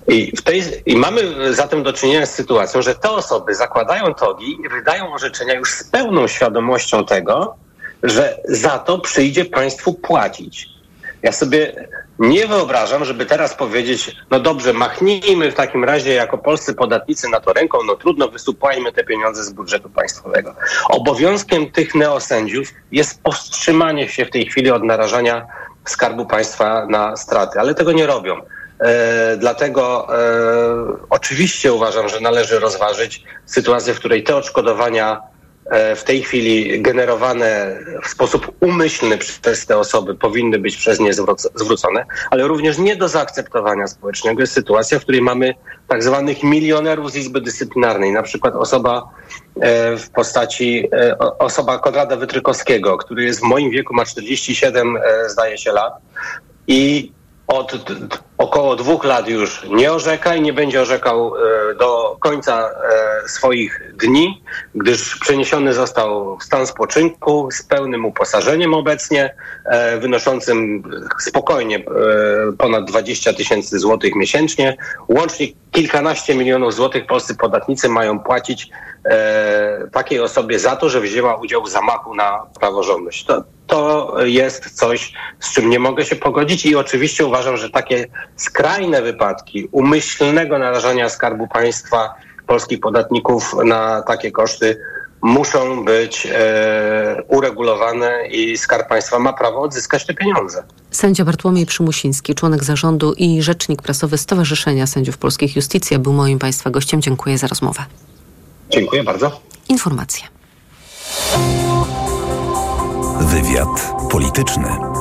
Speaker 10: I, w tej, I mamy zatem do czynienia z sytuacją, że te osoby zakładają togi i wydają orzeczenia już z pełną świadomością tego, że za to przyjdzie państwu płacić. Ja sobie nie wyobrażam, żeby teraz powiedzieć, no dobrze, machnijmy w takim razie jako polscy podatnicy na to ręką, no trudno, wysupłajmy te pieniądze z budżetu państwowego. Obowiązkiem tych neosędziów jest powstrzymanie się w tej chwili od narażania skarbu państwa na straty, ale tego nie robią. E, dlatego e, oczywiście uważam, że należy rozważyć sytuację, w której te odszkodowania e, w tej chwili generowane w sposób umyślny przez te osoby powinny być przez nie zwrócone, ale również nie do zaakceptowania społecznego. Jest sytuacja, w której mamy tak zwanych milionerów z Izby Dyscyplinarnej, na przykład osoba w postaci osoba Konrada Wytrykowskiego, który jest w moim wieku, ma 47 zdaje się lat. I od około dwóch lat już nie orzeka i nie będzie orzekał e, do końca e, swoich dni, gdyż przeniesiony został w stan spoczynku z pełnym uposażeniem obecnie, e, wynoszącym spokojnie ponad 20 tysięcy złotych miesięcznie. Łącznie kilkanaście milionów złotych polscy podatnicy mają płacić takiej osobie za to, że wzięła udział w zamachu na praworządność. To, to jest coś, z czym nie mogę się pogodzić i oczywiście uważam, że takie skrajne wypadki umyślnego narażania skarbu państwa polskich podatników na takie koszty muszą być e, uregulowane i Skarb Państwa ma prawo odzyskać te pieniądze.
Speaker 3: Sędzia Bartłomiej Przymusiński, członek zarządu i rzecznik prasowy Stowarzyszenia Sędziów Polskich Justicja był moim Państwa gościem. Dziękuję za rozmowę.
Speaker 10: Dziękuję bardzo.
Speaker 3: Informacje.
Speaker 2: Wywiad polityczny.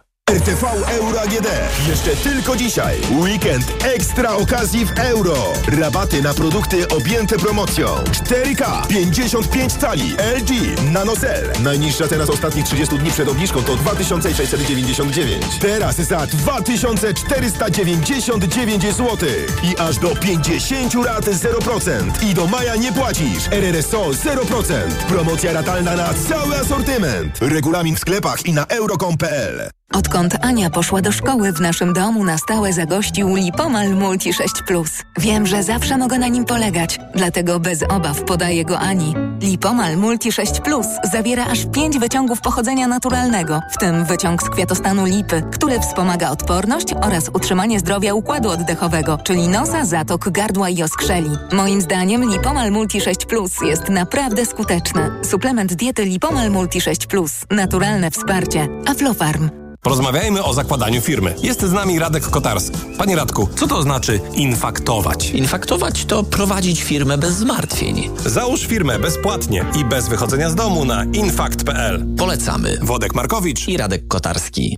Speaker 11: RTV Euro AGD. Jeszcze tylko dzisiaj. Weekend ekstra okazji w euro. Rabaty na produkty objęte promocją. 4K, 55 cali, LG, NanoCell. Najniższa teraz ostatnich 30 dni przed obniżką to 2699. Teraz za 2499 zł. I aż do 50 lat 0%. I do maja nie płacisz. RRSO 0%. Promocja ratalna na cały asortyment. Regulamin w sklepach i na euro.com.pl.
Speaker 12: Odkąd Ania poszła do szkoły, w naszym domu na stałe zagościł Lipomal Multi 6 Plus. Wiem, że zawsze mogę na nim polegać, dlatego bez obaw podaję go Ani. Lipomal Multi 6 Plus zawiera aż 5 wyciągów pochodzenia naturalnego, w tym wyciąg z kwiatostanu lipy, który wspomaga odporność oraz utrzymanie zdrowia układu oddechowego, czyli nosa, zatok, gardła i oskrzeli. Moim zdaniem Lipomal Multi 6 Plus jest naprawdę skuteczny. Suplement diety Lipomal Multi 6 Plus. Naturalne wsparcie. Aflofarm.
Speaker 13: Porozmawiajmy o zakładaniu firmy. Jest z nami Radek Kotarski. Panie Radku, co to znaczy infaktować?
Speaker 14: Infaktować to prowadzić firmę bez zmartwień.
Speaker 13: Załóż firmę bezpłatnie i bez wychodzenia z domu na infakt.pl.
Speaker 14: Polecamy.
Speaker 13: Wodek Markowicz
Speaker 14: i Radek Kotarski.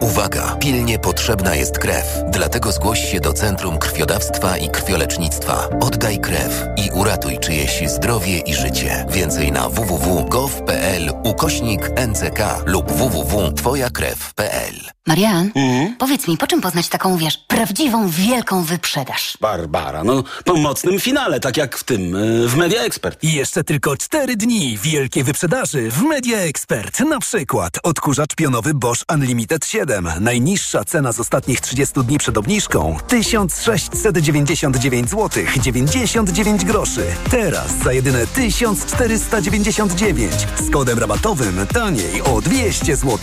Speaker 15: Uwaga! Pilnie potrzebna jest krew. Dlatego zgłoś się do Centrum Krwiodawstwa i Krwiolecznictwa. Oddaj krew i uratuj czyjeś zdrowie i życie. Więcej na www.gov.pl ukośnik NCK lub www.twojakrew.pl
Speaker 16: Marian, mhm. powiedz mi, po czym poznać taką, wiesz, prawdziwą, wielką wyprzedaż?
Speaker 17: Barbara, no po mocnym finale, tak jak w tym, e, w Media Expert.
Speaker 2: I jeszcze tylko cztery dni wielkiej wyprzedaży w Media Expert. Na przykład odkurzacz pionowy Bosch Unlimited 7. Najniższa cena z ostatnich 30 dni przed obniżką 1699 zł 99 groszy. Teraz za jedyne 1499 z kodem rabatowym taniej o 200 zł.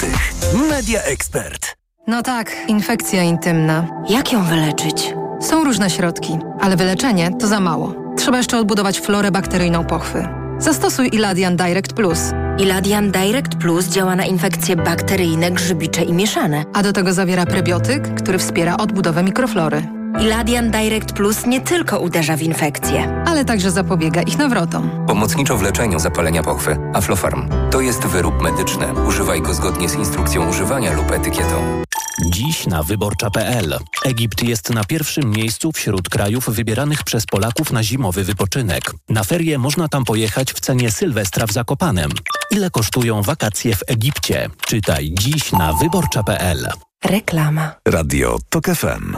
Speaker 2: Media Expert.
Speaker 18: No tak, infekcja intymna.
Speaker 16: Jak ją wyleczyć?
Speaker 18: Są różne środki, ale wyleczenie to za mało. Trzeba jeszcze odbudować florę bakteryjną pochwy. Zastosuj Iladian Direct Plus.
Speaker 16: Iladian Direct Plus działa na infekcje bakteryjne, grzybicze i mieszane.
Speaker 18: A do tego zawiera prebiotyk, który wspiera odbudowę mikroflory.
Speaker 16: Iladian Direct Plus nie tylko uderza w infekcje,
Speaker 18: ale także zapobiega ich nawrotom.
Speaker 19: Pomocniczo w leczeniu zapalenia pochwy. Aflofarm. To jest wyrób medyczny. Używaj go zgodnie z instrukcją używania lub etykietą.
Speaker 20: Dziś na wyborcza.pl. Egipt jest na pierwszym miejscu wśród krajów wybieranych przez Polaków na zimowy wypoczynek. Na ferie można tam pojechać w cenie Sylwestra w Zakopanem. Ile kosztują wakacje w Egipcie? Czytaj dziś na wyborcza.pl.
Speaker 12: Reklama.
Speaker 2: Radio TOK FM.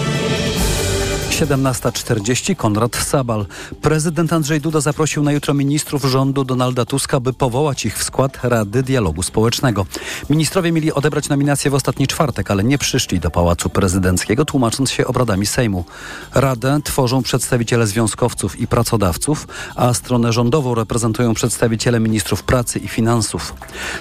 Speaker 1: 17.40 Konrad Sabal. Prezydent Andrzej Duda zaprosił na jutro ministrów rządu Donalda Tuska, by powołać ich w skład Rady Dialogu Społecznego. Ministrowie mieli odebrać nominację w ostatni czwartek, ale nie przyszli do Pałacu Prezydenckiego, tłumacząc się obradami Sejmu. Radę tworzą przedstawiciele związkowców i pracodawców, a stronę rządową reprezentują przedstawiciele ministrów pracy i finansów.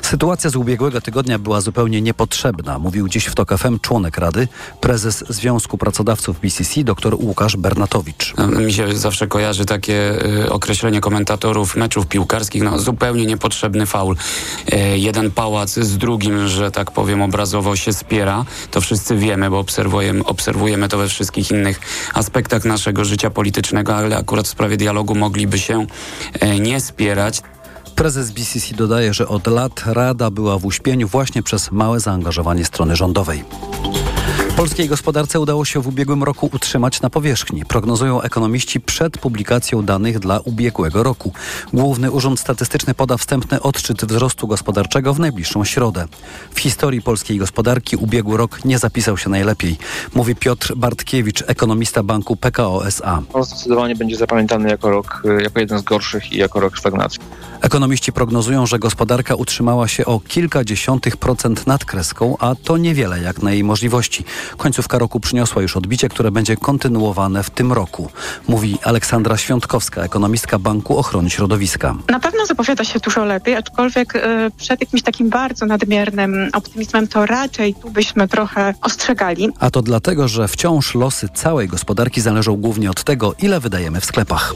Speaker 1: Sytuacja z ubiegłego tygodnia była zupełnie niepotrzebna, mówił dziś w TOK FM członek Rady, prezes Związku Pracodawców BCC, dr Łukasz Bernatowicz.
Speaker 21: No, mi się zawsze kojarzy takie y, określenie komentatorów meczów piłkarskich, no zupełnie niepotrzebny faul. Y, jeden pałac z drugim, że tak powiem obrazowo się spiera, to wszyscy wiemy, bo obserwujemy, obserwujemy to we wszystkich innych aspektach naszego życia politycznego, ale akurat w sprawie dialogu mogliby się y, nie spierać.
Speaker 1: Prezes BCC dodaje, że od lat Rada była w uśpieniu właśnie przez małe zaangażowanie strony rządowej. Polskiej gospodarce udało się w ubiegłym roku utrzymać na powierzchni, prognozują ekonomiści przed publikacją danych dla ubiegłego roku. Główny Urząd Statystyczny poda wstępny odczyt wzrostu gospodarczego w najbliższą środę. W historii polskiej gospodarki ubiegły rok nie zapisał się najlepiej, mówi Piotr Bartkiewicz, ekonomista banku PKO SA.
Speaker 22: On zdecydowanie będzie zapamiętany jako rok, jako jeden z gorszych i jako rok stagnacji.
Speaker 1: Ekonomiści prognozują, że gospodarka utrzymała się o kilka dziesiątych procent nad kreską, a to niewiele jak na jej możliwości. Końcówka roku przyniosła już odbicie, które będzie kontynuowane w tym roku, mówi Aleksandra Świątkowska, ekonomistka Banku Ochrony Środowiska.
Speaker 23: Na pewno zapowiada się dużo lepiej, aczkolwiek y, przed jakimś takim bardzo nadmiernym optymizmem to raczej tu byśmy trochę ostrzegali.
Speaker 1: A to dlatego, że wciąż losy całej gospodarki zależą głównie od tego, ile wydajemy w sklepach.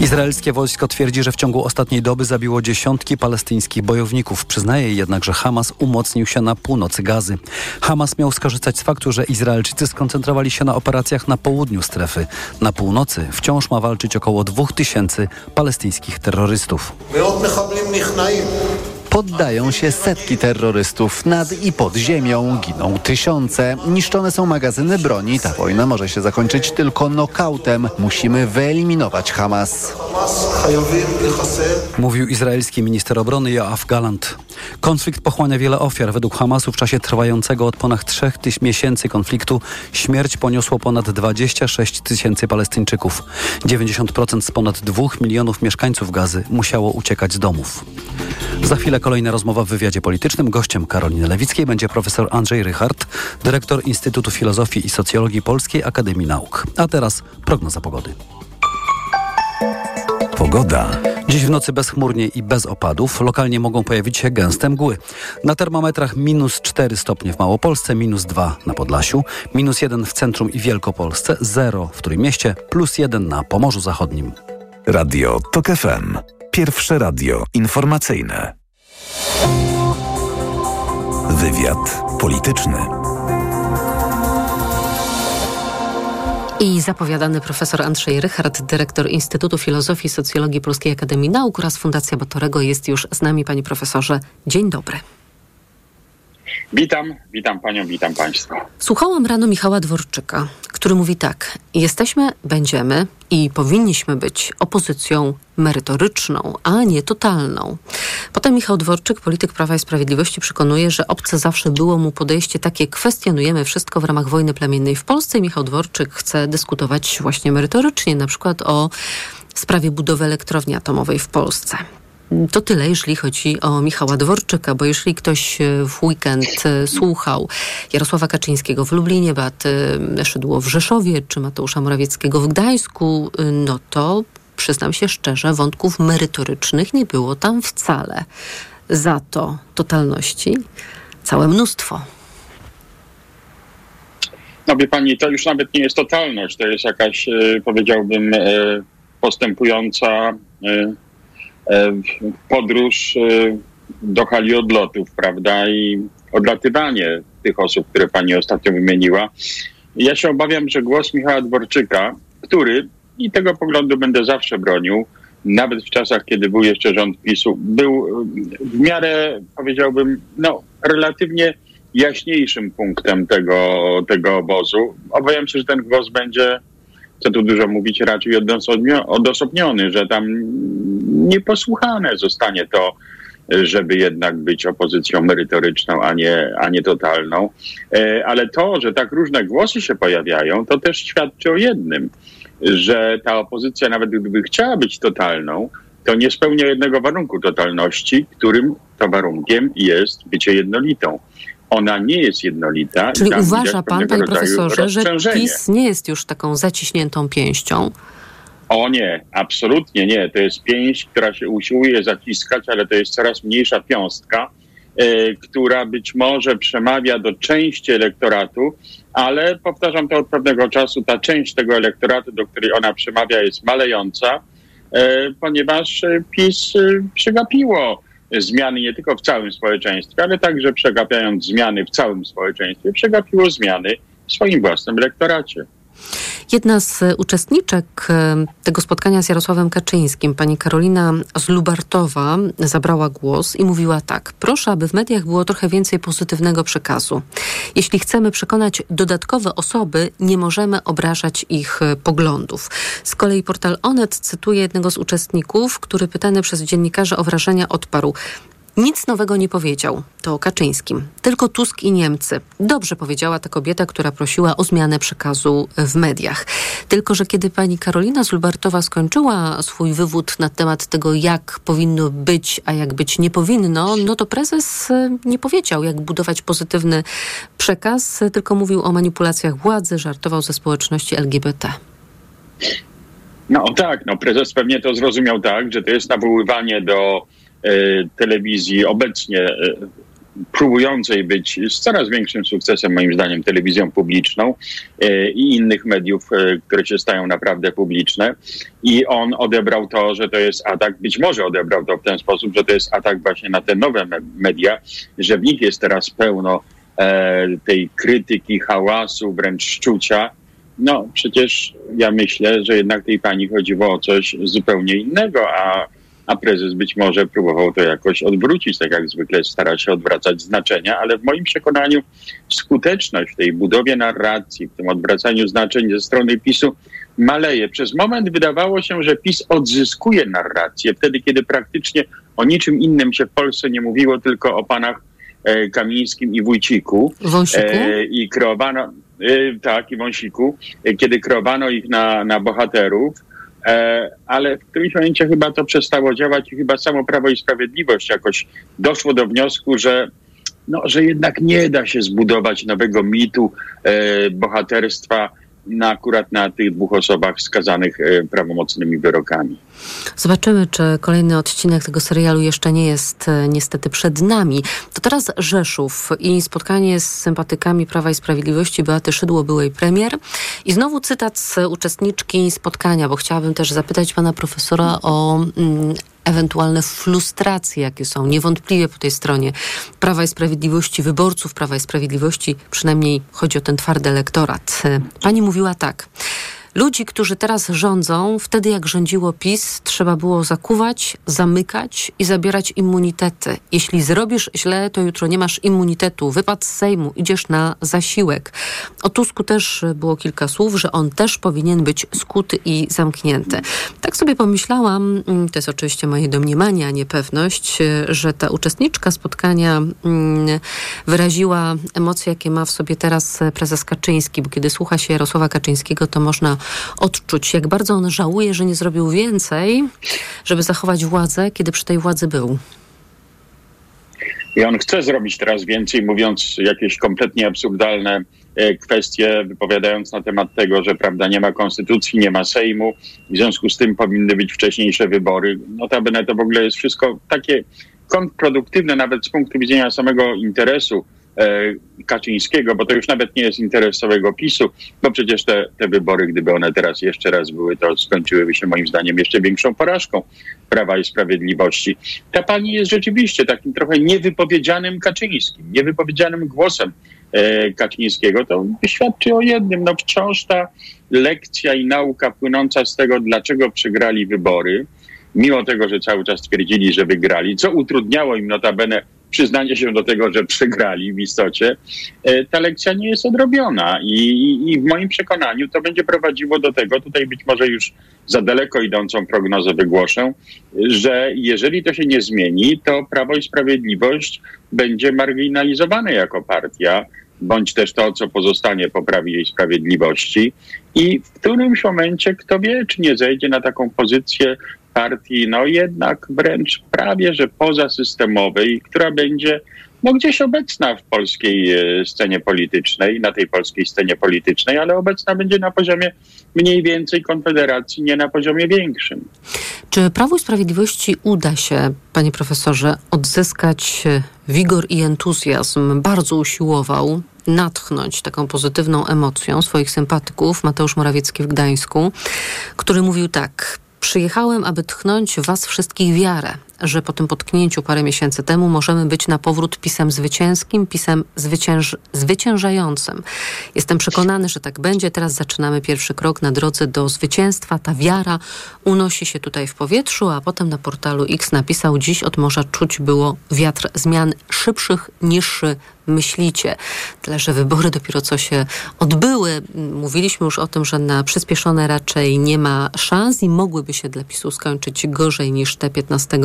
Speaker 1: Izraelskie wojsko twierdzi, że w ciągu ostatniej doby zabiło dziesiątki palestyńskich bojowników. Przyznaje jednak, że Hamas umocnił się na północy Gazy. Hamas miał skorzystać z faktu, że Izraelczycy skoncentrowali się na operacjach na południu strefy. Na północy wciąż ma walczyć około dwóch tysięcy palestyńskich terrorystów.
Speaker 24: Poddają się setki terrorystów. Nad i pod ziemią giną tysiące. Niszczone są magazyny broni. Ta wojna może się zakończyć tylko nokautem. Musimy wyeliminować Hamas.
Speaker 1: Mówił izraelski minister obrony Joaf Galant. Konflikt pochłania wiele ofiar. Według Hamasu w czasie trwającego od ponad trzech miesięcy konfliktu śmierć poniosło ponad 26 tysięcy Palestyńczyków. 90% z ponad 2 milionów mieszkańców Gazy musiało uciekać z domów. Za chwilę kolejna rozmowa w wywiadzie politycznym. Gościem Karoliny Lewickiej będzie profesor Andrzej Rychard, dyrektor Instytutu Filozofii i Socjologii Polskiej Akademii Nauk. A teraz prognoza pogody.
Speaker 2: Pogoda.
Speaker 1: Dziś w nocy bezchmurnie i bez opadów. Lokalnie mogą pojawić się gęste mgły. Na termometrach minus 4 stopnie w Małopolsce, minus 2 na Podlasiu, minus 1 w centrum i Wielkopolsce, 0 w Trójmieście, plus 1 na Pomorzu Zachodnim.
Speaker 2: Radio TOK FM. Pierwsze radio informacyjne. Wywiad polityczny.
Speaker 3: I zapowiadany profesor Andrzej Rychard, dyrektor Instytutu Filozofii i Socjologii Polskiej Akademii Nauk oraz Fundacja Batorego jest już z nami, panie profesorze. Dzień dobry.
Speaker 25: Witam, witam panią, witam państwa.
Speaker 3: Słuchałam rano Michała Dworczyka, który mówi tak: Jesteśmy, będziemy i powinniśmy być opozycją merytoryczną, a nie totalną. Potem Michał Dworczyk, polityk Prawa i Sprawiedliwości, przekonuje, że obce zawsze było mu podejście takie: kwestionujemy wszystko w ramach wojny plemiennej w Polsce. I Michał Dworczyk chce dyskutować właśnie merytorycznie, na przykład o sprawie budowy elektrowni atomowej w Polsce. To tyle, jeżeli chodzi o Michała Dworczyka, bo jeśli ktoś e, w weekend e, słuchał Jarosława Kaczyńskiego w Lublinie, Beaty Szydło w Rzeszowie czy Mateusza Morawieckiego w Gdańsku, e, no to przyznam się szczerze, wątków merytorycznych nie było tam wcale. Za to totalności całe mnóstwo.
Speaker 25: No wie pani, to już nawet nie jest totalność, to jest jakaś, powiedziałbym, postępująca E, podróż e, do hali odlotów, prawda, i odlatywanie tych osób, które pani ostatnio wymieniła. Ja się obawiam, że głos Michała Dworczyka, który, i tego poglądu będę zawsze bronił, nawet w czasach, kiedy był jeszcze rząd PiSu, był w miarę, powiedziałbym, no, relatywnie jaśniejszym punktem tego, tego obozu. Obawiam się, że ten głos będzie co tu dużo mówić, raczej odosobniony, że tam nieposłuchane zostanie to, żeby jednak być opozycją merytoryczną, a nie, a nie totalną. E, ale to, że tak różne głosy się pojawiają, to też świadczy o jednym, że ta opozycja, nawet gdyby chciała być totalną, to nie spełnia jednego warunku totalności, którym to warunkiem jest bycie jednolitą ona nie jest jednolita.
Speaker 3: Czyli uważa pan, panie profesorze, że PiS nie jest już taką zaciśniętą pięścią?
Speaker 25: O nie, absolutnie nie. To jest pięść, która się usiłuje zaciskać, ale to jest coraz mniejsza piąstka, y, która być może przemawia do części elektoratu, ale powtarzam to od pewnego czasu, ta część tego elektoratu, do której ona przemawia, jest malejąca, y, ponieważ PiS przegapiło zmiany nie tylko w całym społeczeństwie, ale także przegapiając zmiany w całym społeczeństwie, przegapiło zmiany w swoim własnym elektoracie.
Speaker 3: Jedna z uczestniczek tego spotkania z Jarosławem Kaczyńskim, pani Karolina Zlubartowa, zabrała głos i mówiła tak: Proszę, aby w mediach było trochę więcej pozytywnego przekazu. Jeśli chcemy przekonać dodatkowe osoby, nie możemy obrażać ich e, poglądów. Z kolei portal Onet cytuje jednego z uczestników, który pytany przez dziennikarzy o wrażenia odparł. Nic nowego nie powiedział. To o Kaczyńskim. Tylko Tusk i Niemcy. Dobrze powiedziała ta kobieta, która prosiła o zmianę przekazu w mediach. Tylko, że kiedy pani Karolina Zulbartowa skończyła swój wywód na temat tego, jak powinno być, a jak być nie powinno, no to prezes e, nie powiedział, jak budować pozytywny przekaz, tylko mówił o manipulacjach władzy, żartował ze społeczności LGBT.
Speaker 25: No tak, no prezes pewnie to zrozumiał tak, że to jest nawoływanie do e, telewizji obecnie e, próbującej być z coraz większym sukcesem, moim zdaniem, telewizją publiczną e, i innych mediów, e, które się stają naprawdę publiczne. I on odebrał to, że to jest atak, być może odebrał to w ten sposób, że to jest atak właśnie na te nowe media, że w nich jest teraz pełno e, tej krytyki, hałasu, wręcz szczucia no, przecież ja myślę, że jednak tej pani chodziło o coś zupełnie innego, a, a prezes być może próbował to jakoś odwrócić, tak jak zwykle stara się odwracać znaczenia, ale w moim przekonaniu skuteczność w tej budowie narracji, w tym odwracaniu znaczeń ze strony PiSu maleje. Przez moment wydawało się, że PiS odzyskuje narrację, wtedy kiedy praktycznie o niczym innym się w Polsce nie mówiło, tylko o panach e, Kamińskim i Wójciku.
Speaker 3: Wąsiku? E,
Speaker 25: I kreowano, Y, tak, i Wąsiku, y, kiedy kreowano ich na, na bohaterów, e, ale w którymś momencie chyba to przestało działać i chyba samo Prawo i Sprawiedliwość jakoś doszło do wniosku, że no, że jednak nie da się zbudować nowego mitu e, bohaterstwa na akurat na tych dwóch osobach skazanych e, prawomocnymi wyrokami.
Speaker 3: Zobaczymy, czy kolejny odcinek tego serialu jeszcze nie jest e, niestety przed nami. To teraz Rzeszów i spotkanie z sympatykami Prawa i Sprawiedliwości Beaty Szydło, byłej premier. I znowu cytat z uczestniczki spotkania, bo chciałabym też zapytać pana profesora o mm, ewentualne frustracje, jakie są niewątpliwie po tej stronie Prawa i Sprawiedliwości, wyborców Prawa i Sprawiedliwości, przynajmniej chodzi o ten twardy elektorat. Pani mówiła tak. Ludzi, którzy teraz rządzą, wtedy jak rządziło PiS, trzeba było zakuwać, zamykać i zabierać immunitety. Jeśli zrobisz źle, to jutro nie masz immunitetu. Wypad z Sejmu, idziesz na zasiłek. O Tusku też było kilka słów, że on też powinien być skuty i zamknięty. Tak sobie pomyślałam, mm, to jest oczywiście moje domniemanie, a nie pewność, że ta uczestniczka spotkania mm, wyraziła emocje, jakie ma w sobie teraz prezes Kaczyński, bo kiedy słucha się Jarosława Kaczyńskiego, to można odczuć, jak bardzo on żałuje, że nie zrobił więcej, żeby zachować władzę, kiedy przy tej władzy był.
Speaker 25: I on chce zrobić teraz więcej, mówiąc jakieś kompletnie absurdalne e, kwestie, wypowiadając na temat tego, że prawda, nie ma konstytucji, nie ma Sejmu, w związku z tym powinny być wcześniejsze wybory. Notabene to w ogóle jest wszystko takie kontrproduktywne nawet z punktu widzenia samego interesu Kaczyńskiego, bo to już nawet nie jest interes całego PiSu, bo przecież te, te wybory, gdyby one teraz jeszcze raz były, to skończyłyby się moim zdaniem jeszcze większą porażką Prawa i Sprawiedliwości. Ta pani jest rzeczywiście takim trochę niewypowiedzianym Kaczyńskim, niewypowiedzianym głosem e, Kaczyńskiego. To świadczy o jednym, no wciąż ta lekcja i nauka płynąca z tego, dlaczego przegrali wybory, mimo tego, że cały czas twierdzili, że wygrali, co utrudniało im notabene przyznanie się do tego, że przegrali w istocie, e, ta lekcja nie jest odrobiona i, i, w moim przekonaniu to będzie prowadziło do tego, tutaj być może już za daleko idącą prognozę wygłoszę, że jeżeli to się nie zmieni, to Prawo i Sprawiedliwość będzie marginalizowane jako partia, bądź też to, co pozostanie po Prawie i Sprawiedliwości. I w którymś momencie, kto wie, czy nie zejdzie na taką pozycję partii, no jednak wręcz prawie, że pozasystemowej, która będzie no gdzieś obecna w polskiej e, scenie politycznej, na tej polskiej scenie politycznej, ale obecna będzie na poziomie mniej więcej konfederacji, nie na poziomie większym.
Speaker 3: Czy Prawu i Sprawiedliwości uda się, panie profesorze, odzyskać e, wigor i entuzjazm? Bardzo usiłował natchnąć taką pozytywną emocją swoich sympatyków Mateusz Morawiecki w Gdańsku, który mówił tak: Przyjechałem, aby tchnąć was wszystkich wiarę. Że po tym potknięciu parę miesięcy temu możemy być na powrót pisem zwycięskim, pisem zwycięż, zwyciężającym. Jestem przekonany, że tak będzie. Teraz zaczynamy pierwszy krok na drodze do zwycięstwa. Ta wiara unosi się tutaj w powietrzu, a potem na portalu X napisał: Dziś od morza czuć było wiatr zmian szybszych niż myślicie. Tyle, że wybory dopiero co się odbyły. Mówiliśmy już o tym, że na przyspieszone raczej nie ma szans i mogłyby się dla PiSu skończyć gorzej niż te 15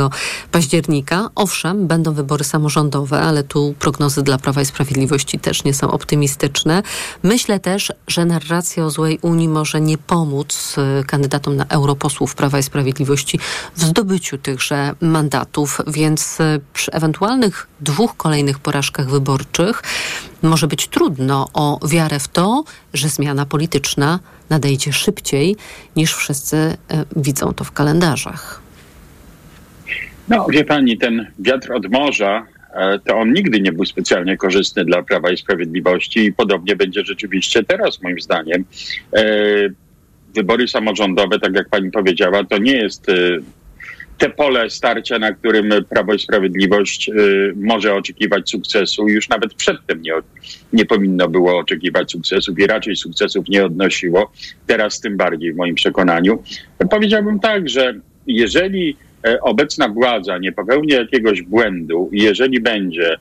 Speaker 3: października. Owszem, będą wybory samorządowe, ale tu prognozy dla Prawa i Sprawiedliwości też nie są optymistyczne. Myślę też, że narracja o złej Unii może nie pomóc y, kandydatom na europosłów Prawa i Sprawiedliwości w zdobyciu tychże mandatów, więc y, przy ewentualnych dwóch kolejnych porażkach wyborczych może być trudno o wiarę w to, że zmiana polityczna nadejdzie szybciej niż wszyscy y, widzą to w kalendarzach.
Speaker 25: No, wie pani, ten wiatr od morza, e, to on nigdy nie był specjalnie korzystny dla Prawa i Sprawiedliwości i podobnie będzie rzeczywiście teraz, moim zdaniem. E, wybory samorządowe, tak jak pani powiedziała, to nie jest e, te pole starcia, na którym Prawo i Sprawiedliwość może oczekiwać sukcesu. Już nawet przedtem nie, nie powinno było oczekiwać sukcesów i raczej sukcesów nie odnosiło. Teraz tym bardziej w moim przekonaniu. Powiedziałbym tak, że jeżeli obecna władza nie popełni jakiegoś błędu jeżeli będzie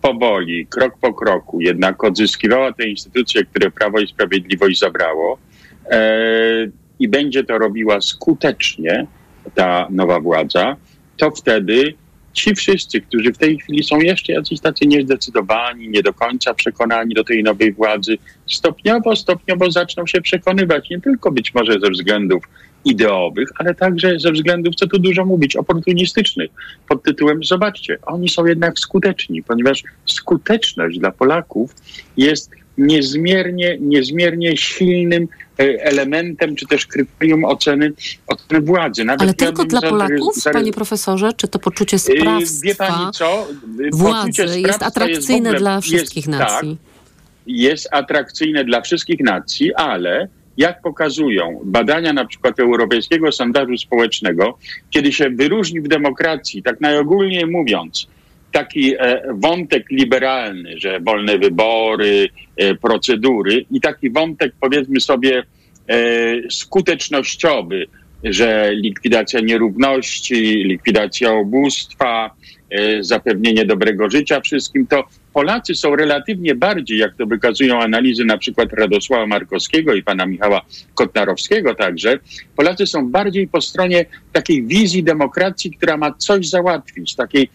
Speaker 25: powoli, krok po kroku jednak odzyskiwała te instytucje, które Prawo i Sprawiedliwość zabrało e, i będzie to robiła skutecznie, ta nowa władza, to wtedy ci wszyscy, którzy w tej chwili są jeszcze jacyś tacy niezdecydowani, nie do końca przekonani do tej nowej władzy, stopniowo, stopniowo zaczną się przekonywać, nie tylko być może ze względów ideowych, ale także ze względów, co tu dużo mówić, oportunistycznych. Pod tytułem, zobaczcie, oni są jednak skuteczni, ponieważ skuteczność dla Polaków jest niezmiernie, niezmiernie silnym elementem, czy też kryterium oceny, oceny władzy.
Speaker 3: Nawet Ale tylko dla Polaków, panie profesorze? Czy to poczucie e, sprawstwa Wie pani co? władzy jest atrakcyjne jest dla wszystkich jest, nacji? Tak,
Speaker 25: jest atrakcyjne dla wszystkich nacji, ale jak pokazują badania na przykład Europejskiego Sondażu Społecznego, kiedy się wyróżni w demokracji, tak najogólniej mówiąc, taki e, wątek liberalny, że wolne wybory, e, procedury i taki wątek powiedzmy sobie e, skutecznościowy, że likwidacja nierówności, likwidacja ubóstwa, zapewnienie dobrego życia wszystkim, to Polacy są relatywnie bardziej, jak to wykazują analizy na przykład Radosława Markowskiego i pana Michała Kotnarowskiego także, Polacy są bardziej po stronie takiej wizji demokracji, która ma coś załatwić, takiej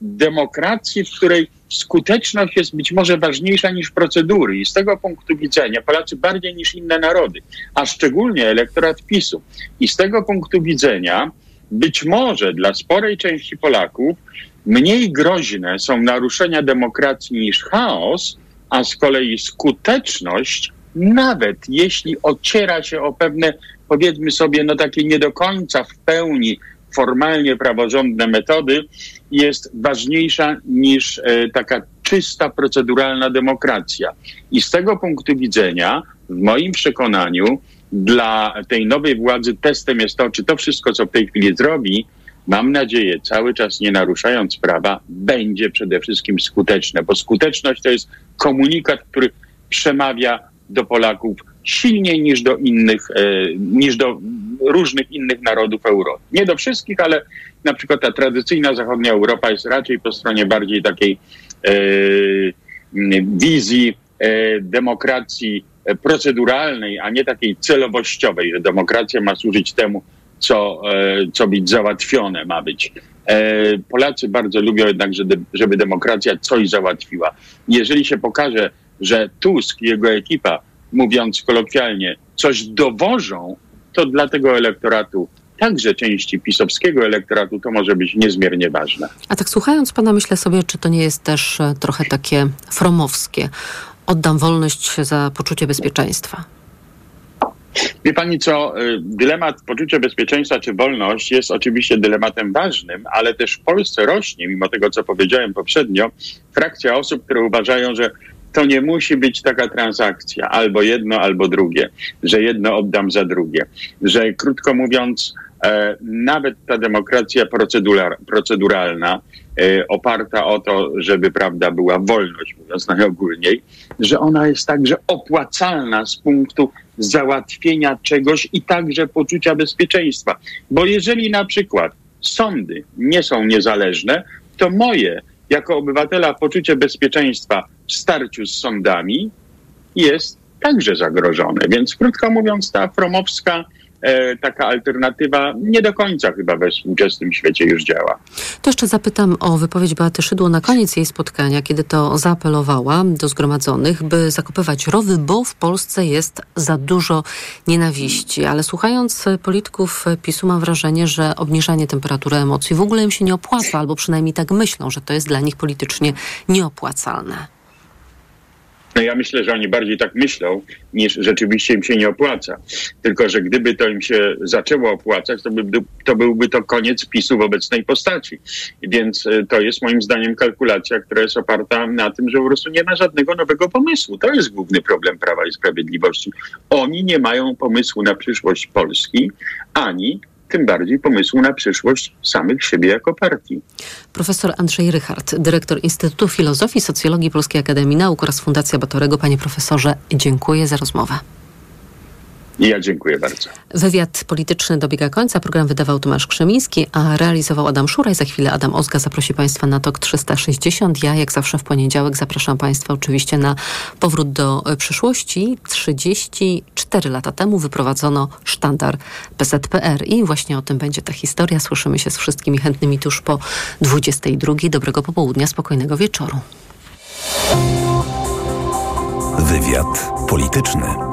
Speaker 25: demokracji, w której skuteczność jest być może ważniejsza niż procedury. I z tego punktu widzenia Polacy bardziej niż inne narody, a szczególnie elektorat PiSu. I z tego punktu widzenia być może dla sporej części Polaków Mniej groźne są naruszenia demokracji niż chaos, a z kolei skuteczność, nawet jeśli ociera się o pewne, powiedzmy sobie, no takie nie do końca w pełni formalnie praworządne metody, jest ważniejsza niż e, taka czysta proceduralna demokracja. I z tego punktu widzenia, w moim przekonaniu, dla tej nowej władzy testem jest to, czy to wszystko, co w tej chwili zrobi, mam nadzieję, cały czas nie naruszając prawa, będzie przede wszystkim skuteczne, bo skuteczność to jest komunikat, który przemawia do Polaków silniej niż do innych, e, niż do różnych innych narodów Europy. Nie do wszystkich, ale na przykład ta tradycyjna zachodnia Europa jest raczej po stronie bardziej takiej e, wizji e, demokracji proceduralnej, a nie takiej celowościowej, że demokracja ma służyć temu, co, co być załatwione ma być. Polacy bardzo lubią jednak, żeby demokracja coś załatwiła. Jeżeli się pokaże, że Tusk i jego ekipa, mówiąc kolokwialnie, coś dowożą, to dla tego elektoratu także części pisowskiego elektoratu to może być niezmiernie ważne.
Speaker 3: A tak słuchając pana, myślę sobie, czy to nie jest też e, trochę takie fromowskie. Oddam wolność za poczucie bezpieczeństwa.
Speaker 25: Wie pani co, y, dylemat poczucia bezpieczeństwa czy wolność jest oczywiście dylematem ważnym, ale też w Polsce rośnie, mimo tego co powiedziałem poprzednio, frakcja osób, które uważają, że to nie musi być taka transakcja, albo jedno, albo drugie, że jedno oddam za drugie, że krótko mówiąc, e, nawet ta demokracja proceduralna, e, oparta o to, żeby prawda była wolność, mówiąc najogólniej, że ona jest także opłacalna z punktu załatwienia czegoś i także poczucia bezpieczeństwa. Bo jeżeli na przykład sądy nie są niezależne, to moje jako obywatela poczucie bezpieczeństwa w starciu z sądami jest także zagrożone. Więc krótko mówiąc, ta promowska e, taka alternatywa nie do końca chyba we współczesnym świecie już działa.
Speaker 3: To jeszcze zapytam o wypowiedź Beaty Szydło na koniec jej spotkania, kiedy to zaapelowała do zgromadzonych, by zakopywać rowy, bo w Polsce jest za dużo nienawiści. Ale słuchając polityków PiSu mam wrażenie, że obniżanie temperatury emocji w ogóle im się nie opłaca, albo przynajmniej tak myślą, że to jest dla nich politycznie nieopłacalne.
Speaker 25: No ja myślę, że oni bardziej tak myślą, niż rzeczywiście im się nie opłaca. Tylko, że gdyby to im się zaczęło opłacać, to, by, to byłby to koniec PiSu w obecnej postaci. Więc e, to jest moim zdaniem kalkulacja, która jest oparta na tym, że po prostu nie ma żadnego nowego pomysłu. To jest główny problem Prawa i Sprawiedliwości. Oni nie mają pomysłu na przyszłość Polski, ani tym bardziej pomysłu na przyszłość samych siebie jako partii.
Speaker 3: Profesor Andrzej Rychard, dyrektor Instytutu Filozofii Socjologii Polskiej Akademii Nauk oraz Fundacja Batorego. Panie profesorze, dziękuję za rozmowę.
Speaker 25: Ja dziękuję bardzo.
Speaker 3: Wywiad polityczny dobiega końca. Program wydawał Tomasz Krzemiński, a realizował Adam Szuraj. Za chwilę Adam Ozga zaprosi Państwa na TOK 360. Ja, jak zawsze w poniedziałek, zapraszam Państwa oczywiście na powrót do przyszłości. 34 lata temu wyprowadzono sztandar PZPR i właśnie o tym będzie ta historia. Słyszymy się z wszystkimi chętnymi tuż po 22. Dobrego popołudnia, spokojnego wieczoru.
Speaker 2: Wywiad polityczny.